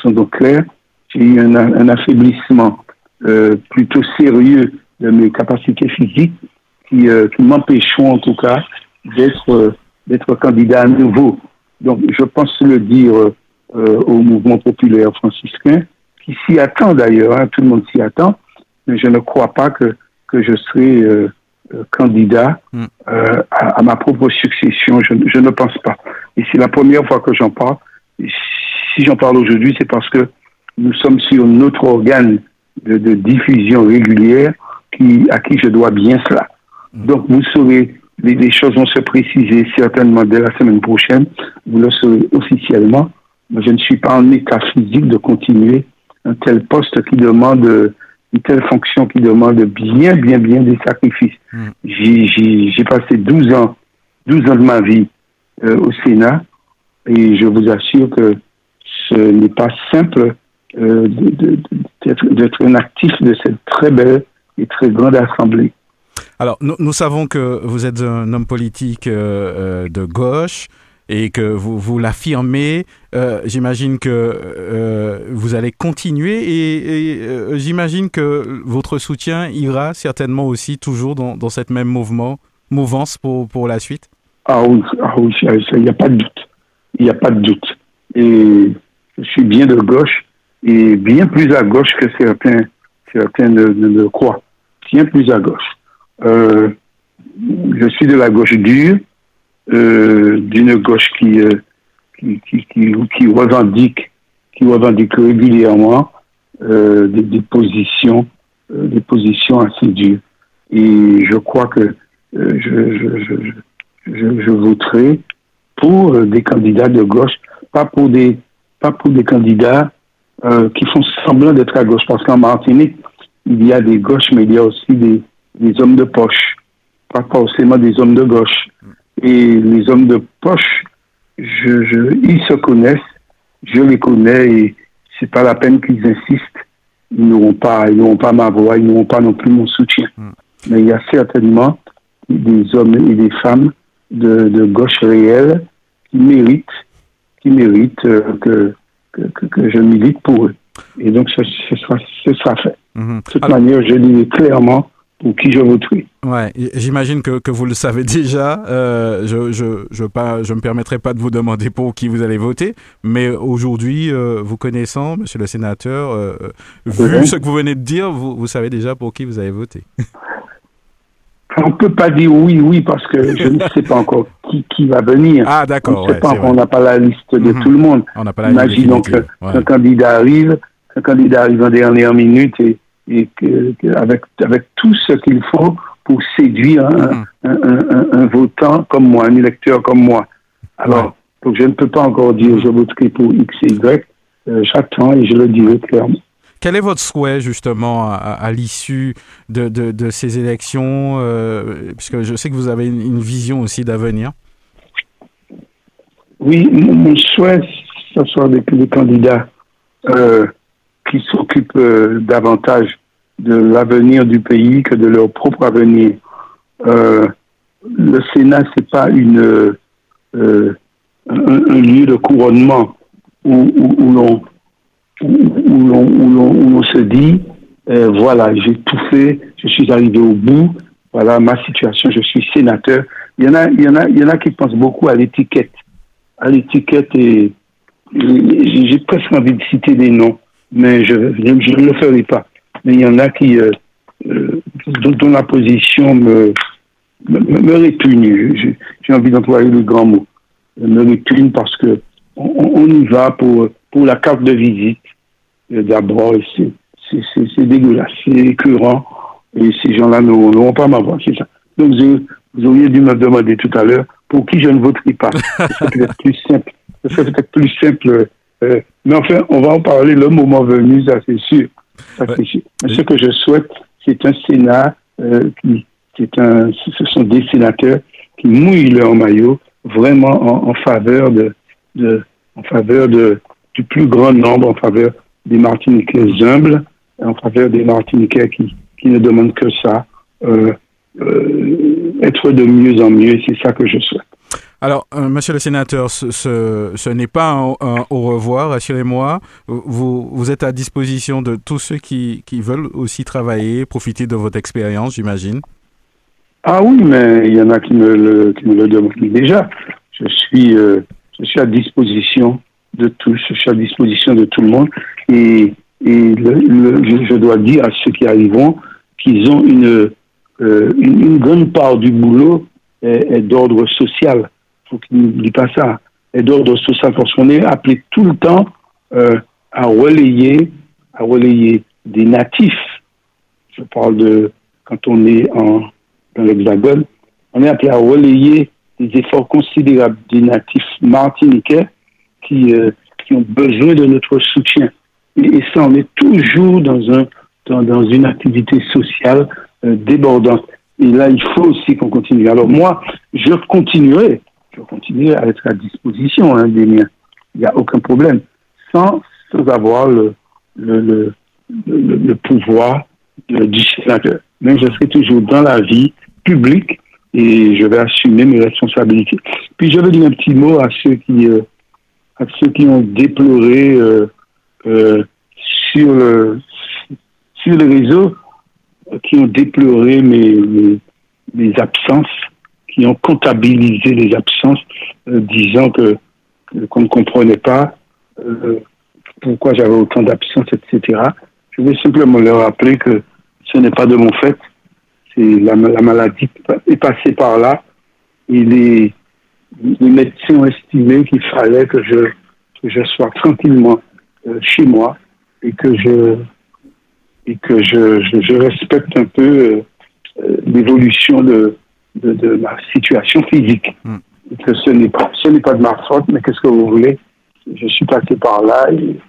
sont, donc claires. J'ai eu un, affaiblissement euh, plutôt sérieux de mes capacités physiques qui, euh, m'empêcheront en tout cas d'être euh, d'être candidat à nouveau. Donc je pense le dire euh, au mouvement populaire franciscain, qui s'y attend d'ailleurs, hein, tout le monde s'y attend, mais je ne crois pas que, que je serai candidat mm. à, à, ma propre succession. Je, je, ne pense pas. Et c'est la première fois que j'en parle. Et si j'en parle aujourd'hui, c'est parce que nous sommes sur notre organe de, de diffusion régulière qui, à qui je dois bien cela. Donc, vous saurez, les, choses vont se préciser certainement dès la semaine prochaine. Vous le saurez officiellement. Je ne suis pas en état physique de continuer un tel poste qui demande, une telle fonction qui demande bien, bien, bien des sacrifices. Mm. J'ai passé 12 ans, 12 ans de ma vie euh, au Sénat et je vous assure que ce n'est pas simple euh, d'être un actif de cette très belle et très grande assemblée. Alors, nous, nous, savons que vous êtes un homme politique euh de gauche et que vous, vous l'affirmez. Euh, j'imagine que euh, vous allez continuer et, et euh, j'imagine que votre soutien ira certainement aussi toujours dans, dans cette même mouvement, mouvance pour, pour la suite. Ah oui, ah oui il n'y a pas de doute. Il n'y a pas de doute. Et je suis bien de gauche et bien plus à gauche que certains, certains ne, ne, ne croient. Bien plus à gauche. Euh, je suis de la gauche dure, d'une gauche qui, euh, qui, qui, qui, qui, revendique, qui revendique régulièrement euh, des, des, positions, euh, des positions assez dures. Et je crois que je, je, je, je, je voterai pour des candidats de gauche, pas pour des, pas pour des candidats qui font semblant d'être à gauche, parce qu'en Martinique, il y a des gauches, mais il y a aussi des, des hommes de poche, pas forcément des hommes de gauche. Et les hommes de poche, je, je, ils se connaissent, je les connais et c'est pas la peine qu'ils insistent. Ils n'auront pas, ils n'auront pas ma voix, ils n'auront pas non plus mon soutien. Hmm. Mais il y a certainement des hommes et des femmes de, de gauche réelle qui méritent, qui méritent euh, que, que, que, je milite pour eux. Et donc, ce, ce, sera, ce sera fait. Hmm. De toute manière, je dis clairement pour qui je voterai. Ouais, j'imagine que, que, vous le savez déjà. Euh, je je je pas je me permettrai pas de vous demander pour qui vous allez voter, mais aujourd'hui, euh, vous connaissant, Monsieur le Sénateur, euh, vu ce que vous venez de dire, vous, vous savez déjà pour qui vous allez voter. On ne peut pas dire oui, oui, parce que je ne sais pas encore qui, qui va venir. Ah, d'accord. On ne sait pas, on n'a pas la liste de mhm. tout le monde. On n'a pas la Imaginons qu'un candidat arrive, un candidat arrive en dernière minute et et que, avec, avec tout ce qu'il faut pour séduire un, mm-hmm. un, un, votant comme moi, un électeur comme moi. Alors, donc je ne peux pas encore dire je voterai pour X et Y. Euh, j'attends et je le dirai clairement. Quel est votre souhait justement à, à l'issue de, de, de, ces élections euh, Puisque je sais que vous avez une, une vision aussi d'avenir? Oui, mon souhait, ce soit des, des candidats euh, qui s'occupent euh, davantage de l'avenir du pays que de leur propre avenir. Euh, le Sénat, c'est pas une euh, un, lieu de couronnement où, où, l'on où, où se dit, voilà, j'ai tout fait, je suis arrivé au bout, voilà ma situation, je suis sénateur. Il y en a, il y en a, il y en a qui pensent beaucoup à l'étiquette, à l'étiquette et, j'ai presque envie de citer des noms, mais je, je, ne le ferai pas. Mais il y en a qui, euh, euh, dont, la position me, me, me répugne. J'ai envie d'employer le grand mot. Me répugne parce que on, on y va pour, pour la carte de visite. D'abord, c'est- c'est c'est- c'est dégueulasse, c'est écœurant. Et ces gens-là n'auront pas ma voix, c'est ça. Donc, vous auriez dû me demander tout à l'heure pour qui je ne voterai pas. Ce serait peut-être plus simple. Ce serait peut-être plus simple. Euh, mais enfin, on va en parler le moment venu, ça c'est sûr. Ça, c'est sûr. Mais ce que je souhaite, c'est un Sénat euh, qui, c'est un, ce sont des sénateurs qui mouillent leur maillot vraiment en, en faveur de, de, en faveur de, du plus grand nombre, en faveur des Martiniquais humbles, en faveur des Martiniquais qui, qui ne demandent que ça, euh, euh, être de mieux en mieux, c'est ça que je souhaite. Alors, euh, monsieur le sénateur, ce, n'est pas un, au revoir, rassurez-moi. Vous, êtes à disposition de tous ceux qui, veulent aussi travailler, profiter de votre expérience, j'imagine. Ah oui, mais il y en a qui me le, demandent déjà. Je suis, euh, je suis à disposition de tous, je suis à disposition de tout le monde. Et, je, dois dire à ceux qui arriveront qu'ils ont une, euh, grande part du boulot d'ordre social. Faut qu'ils n'oublient pas ça. Est d'ordre social parce qu'on est appelé tout le temps euh, à relayer, à relayer des natifs. Je parle de quand on est en, dans l'Hexagone, on est appelé à relayer des efforts considérables des natifs martiniquais qui, euh, qui ont besoin de notre soutien. Et, et ça, on est toujours dans, un, dans, dans une activité sociale euh, débordante. Et là, il faut aussi qu'on continue. Alors moi, je continuerai, je continuerai à être à disposition hein, des miens. Il n'y a aucun problème. Sans, avoir le, pouvoir du sénateur. Mais je serai toujours dans la vie publique et je vais assumer mes responsabilités. Puis je veux dire un petit mot à ceux qui, euh, à ceux qui ont déploré euh, euh, sur, le, sur euh, qui ont déploré mes, mes absences, qui ont comptabilisé les absences, euh, disant que que- qu'on ne comprenait pas euh, pourquoi j'avais autant d'absences, etc. Je vais simplement leur rappeler que ce n'est pas de mon fait. C'est la, la maladie est passée par là. Et les, médecins ont estimé qu'il fallait que je, que je sois tranquillement euh, chez moi et que je et que je, je, respecte un peu euh, euh, l'évolution de, de, de ma situation physique. Mm. Et que ce n'est pas ce n'est pas de ma faute, mais qu'est-ce que vous voulez? Je suis passé par là et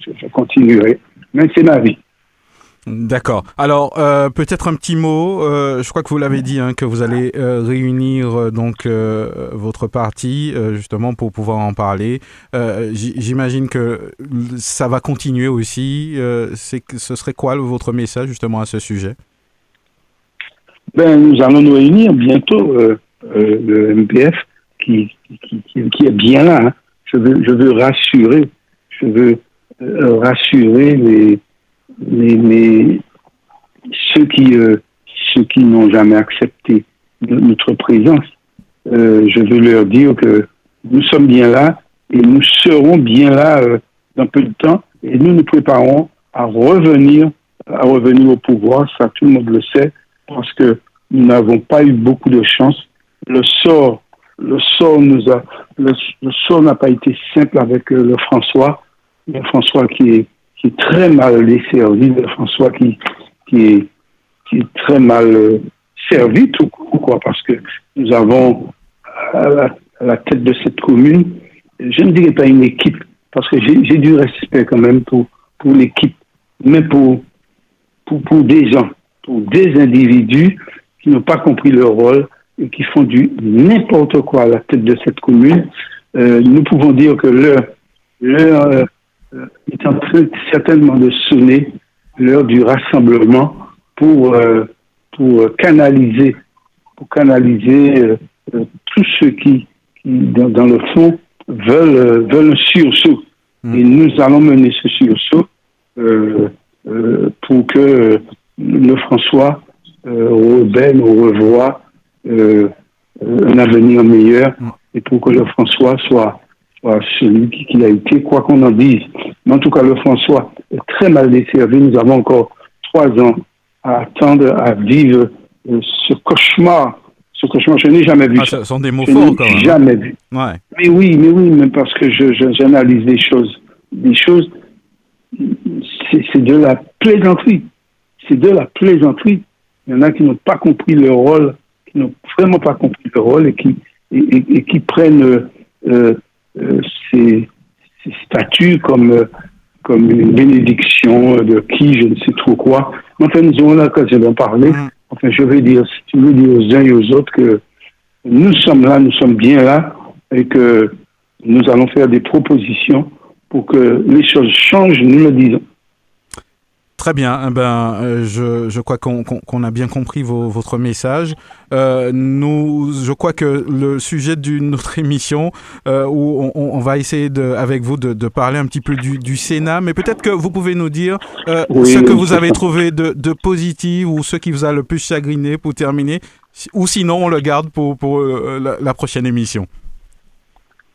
je, je continuerai. Mais c'est ma vie. D'accord. Alors, euh, peut-être un petit mot. euh, je crois que vous l'avez dit, hein, que vous allez euh, réunir donc votre parti justement pour pouvoir en parler. J'imagine que ça va continuer aussi. C'est que ce serait quoi votre message justement à ce sujet? Ben, nous allons nous réunir bientôt, euh, euh, le MPF, qui, qui, qui, est bien là. hein. Je, veux, je veux rassurer, je veux euh, rassurer les, les, les- ceux qui, euh, ceux qui n'ont jamais accepté notre présence. Euh, je veux leur dire que nous sommes bien là et nous serons bien là dans peu de temps et nous nous préparons à revenir, à revenir au pouvoir. Ça, tout le monde le sait parce que nous n'avons pas eu beaucoup de chance. Le sort, le sort nous a, le, sort n'a pas été simple avec euh, le François, le François qui est, très mal desservi, le François qui, est, très mal euh, servi tout quoi, parce que nous avons à la, à la tête de cette commune, je ne dirais pas une équipe, parce que j'ai du respect quand même pour, l'équipe, mais pour, pour des gens, pour des individus qui n'ont pas compris leur rôle et qui font du n'importe quoi à la tête de cette commune. Euh, nous pouvons dire que l'heure l'heure, euh, est en train certainement de sonner, l'heure du rassemblement pour, euh, pour canaliser, pour canaliser tous ceux qui, qui dans, dans le fond, veulent, veulent un sursaut, Et nous allons mener ce sursaut pour que le François euh, revienne ou revoie euh, un avenir meilleur et pour que le François soit, soit celui qui- qu'il a été, quoi qu'on en dise. Mais en tout cas, le François est très mal desservi. Nous avons encore trois ans à attendre à vivre euh, ce cauchemar. Ce cauchemar, je n'ai jamais vu Ah, ça. ce sont des mots Je forts n'ai quand même. jamais vu. Ouais. Mais oui, mais oui, même parce que je, je- j'analyse des choses. Des choses, c'est de la plaisanterie. C'est de la plaisanterie. Il y en a qui n'ont pas compris leur rôle, qui n'ont vraiment pas compris leur rôle et qui, et, et- et qui prennent euh, euh, ces, ces statuts comme, euh, comme une bénédiction de qui, je ne sais trop quoi. Enfin, nous aurons l'occasion d'en parler. Mhm. Enfin, je veux dire, si tu veux dire aux uns et aux autres que nous sommes là, nous sommes bien là, et que nous allons faire des propositions pour que les choses changent, nous le disons. Très bien. Eh Ben, euh, je, je crois qu'on qu'on a bien compris vos- votre message. Euh, nous, je crois que le sujet d'une autre émission euh, où on, va essayer de, avec vous de, de parler un petit peu du, du Sénat, mais peut-être que vous pouvez nous dire euh, Oui, ce que vous avez trouvé de, de positif ou ce qui vous a le plus chagriné pour terminer, ou sinon on le garde pour, pour la, la prochaine émission.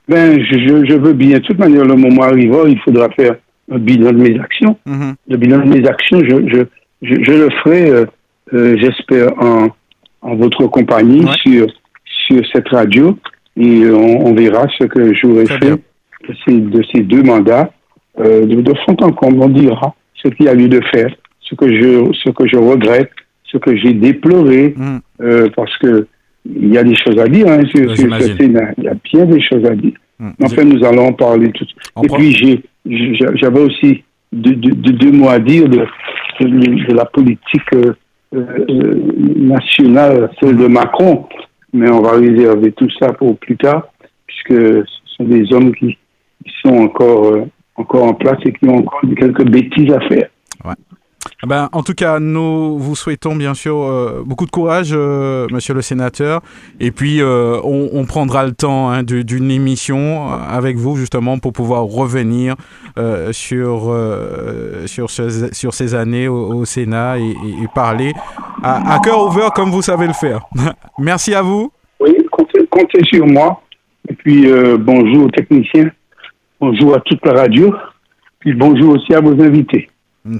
Ben, je, je- je veux bien. De toute manière, le moment arrivant, il faudra faire un bilan de mes actions. Mhm. Le bilan de mes actions, je, je, je, je le ferai, euh, euh, j'espère, en, en votre compagnie Ouais. sur, sur cette radio. Et euh, on, on verra ce que j'aurai fait bien. de ces, de ces deux mandats. Euh, de, de fond en comble, on dira ce qu'il y a lieu de faire, ce que je, ce que je regrette, ce que j'ai déploré, euh, parce que il y a des choses à dire hein, sur, sur ce. Sénat. Il y a bien des choses à dire. Mhm. Enfin, nous allons en parler tout de suite. Et puis, j'ai- j'avais aussi deux, mots à dire de, la politique euh, euh, nationale, celle de Macron. Mais on va réserver tout ça pour plus tard, puisque ce sont des hommes qui, sont encore, euh, encore en place et qui ont encore quelques bêtises à faire. Ben, en tout cas, nous vous souhaitons bien sûr euh, beaucoup de courage, euh, monsieur le sénateur. Et puis, euh, on, prendra le temps hein, du- d'une émission avec vous, justement, pour pouvoir revenir sur, sur, ce- sur ces années au, Sénat et, parler à, cœur ouvert comme vous savez le faire. Merci à vous. Oui, comptez, comptez sur moi. Et puis, bonjour aux techniciens. Bonjour à toute la radio. Puis bonjour aussi à vos invités.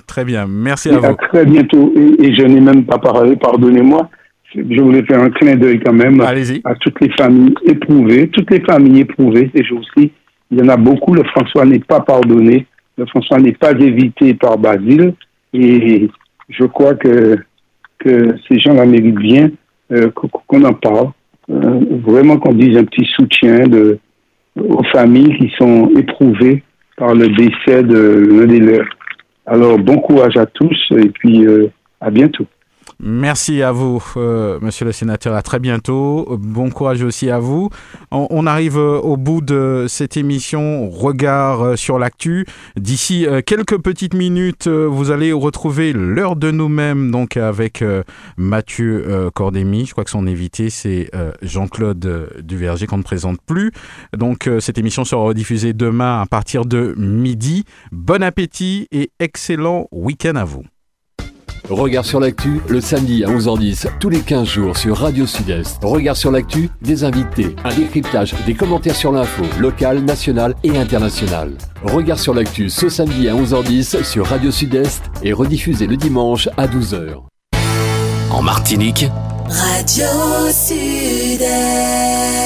Très bien. Merci Et à à vous. très bientôt. Et, et je n'ai même pas parlé, pardonnez-moi. Je voulais faire un clin d'œil quand même à toutes les familles éprouvées, toutes les familles éprouvées ces jours-ci. Il y en a beaucoup. Le François n'est pas pardonné. Le François n'est pas évité par Basile. Et je crois que, que ces gens la méritent bien euh, qu'on qu'on en parle. Euh, vraiment qu'on dise un petit soutien de, aux familles qui sont éprouvées par le décès de l'un des leurs. Alors, bon courage à tous et puis euh, à bientôt. Merci à vous, euh, monsieur le sénateur. À très bientôt. Bon courage aussi à vous. On, arrive euh, au bout de cette émission Regard euh, sur l'actu. D'ici euh, quelques petites minutes, vous allez retrouver l'heure de nous-mêmes, donc avec Mathieu euh, Cordémy. Je crois que son invité, c'est Jean-Claude Duverger, qu'on ne présente plus. Donc, cette émission sera rediffusée demain à partir de midi. Bon appétit et excellent week-end à vous. Regard sur l'actu, le samedi à 11h10, tous les 15 jours sur Radio Sud-Est. Regard sur l'actu, des invités, un décryptage, des commentaires sur l'info, locale, nationale et internationale. Regard sur l'actu ce samedi à 11h10 sur Radio Sud-Est et rediffusé le dimanche à 12h. En Martinique, Radio Sud-Est.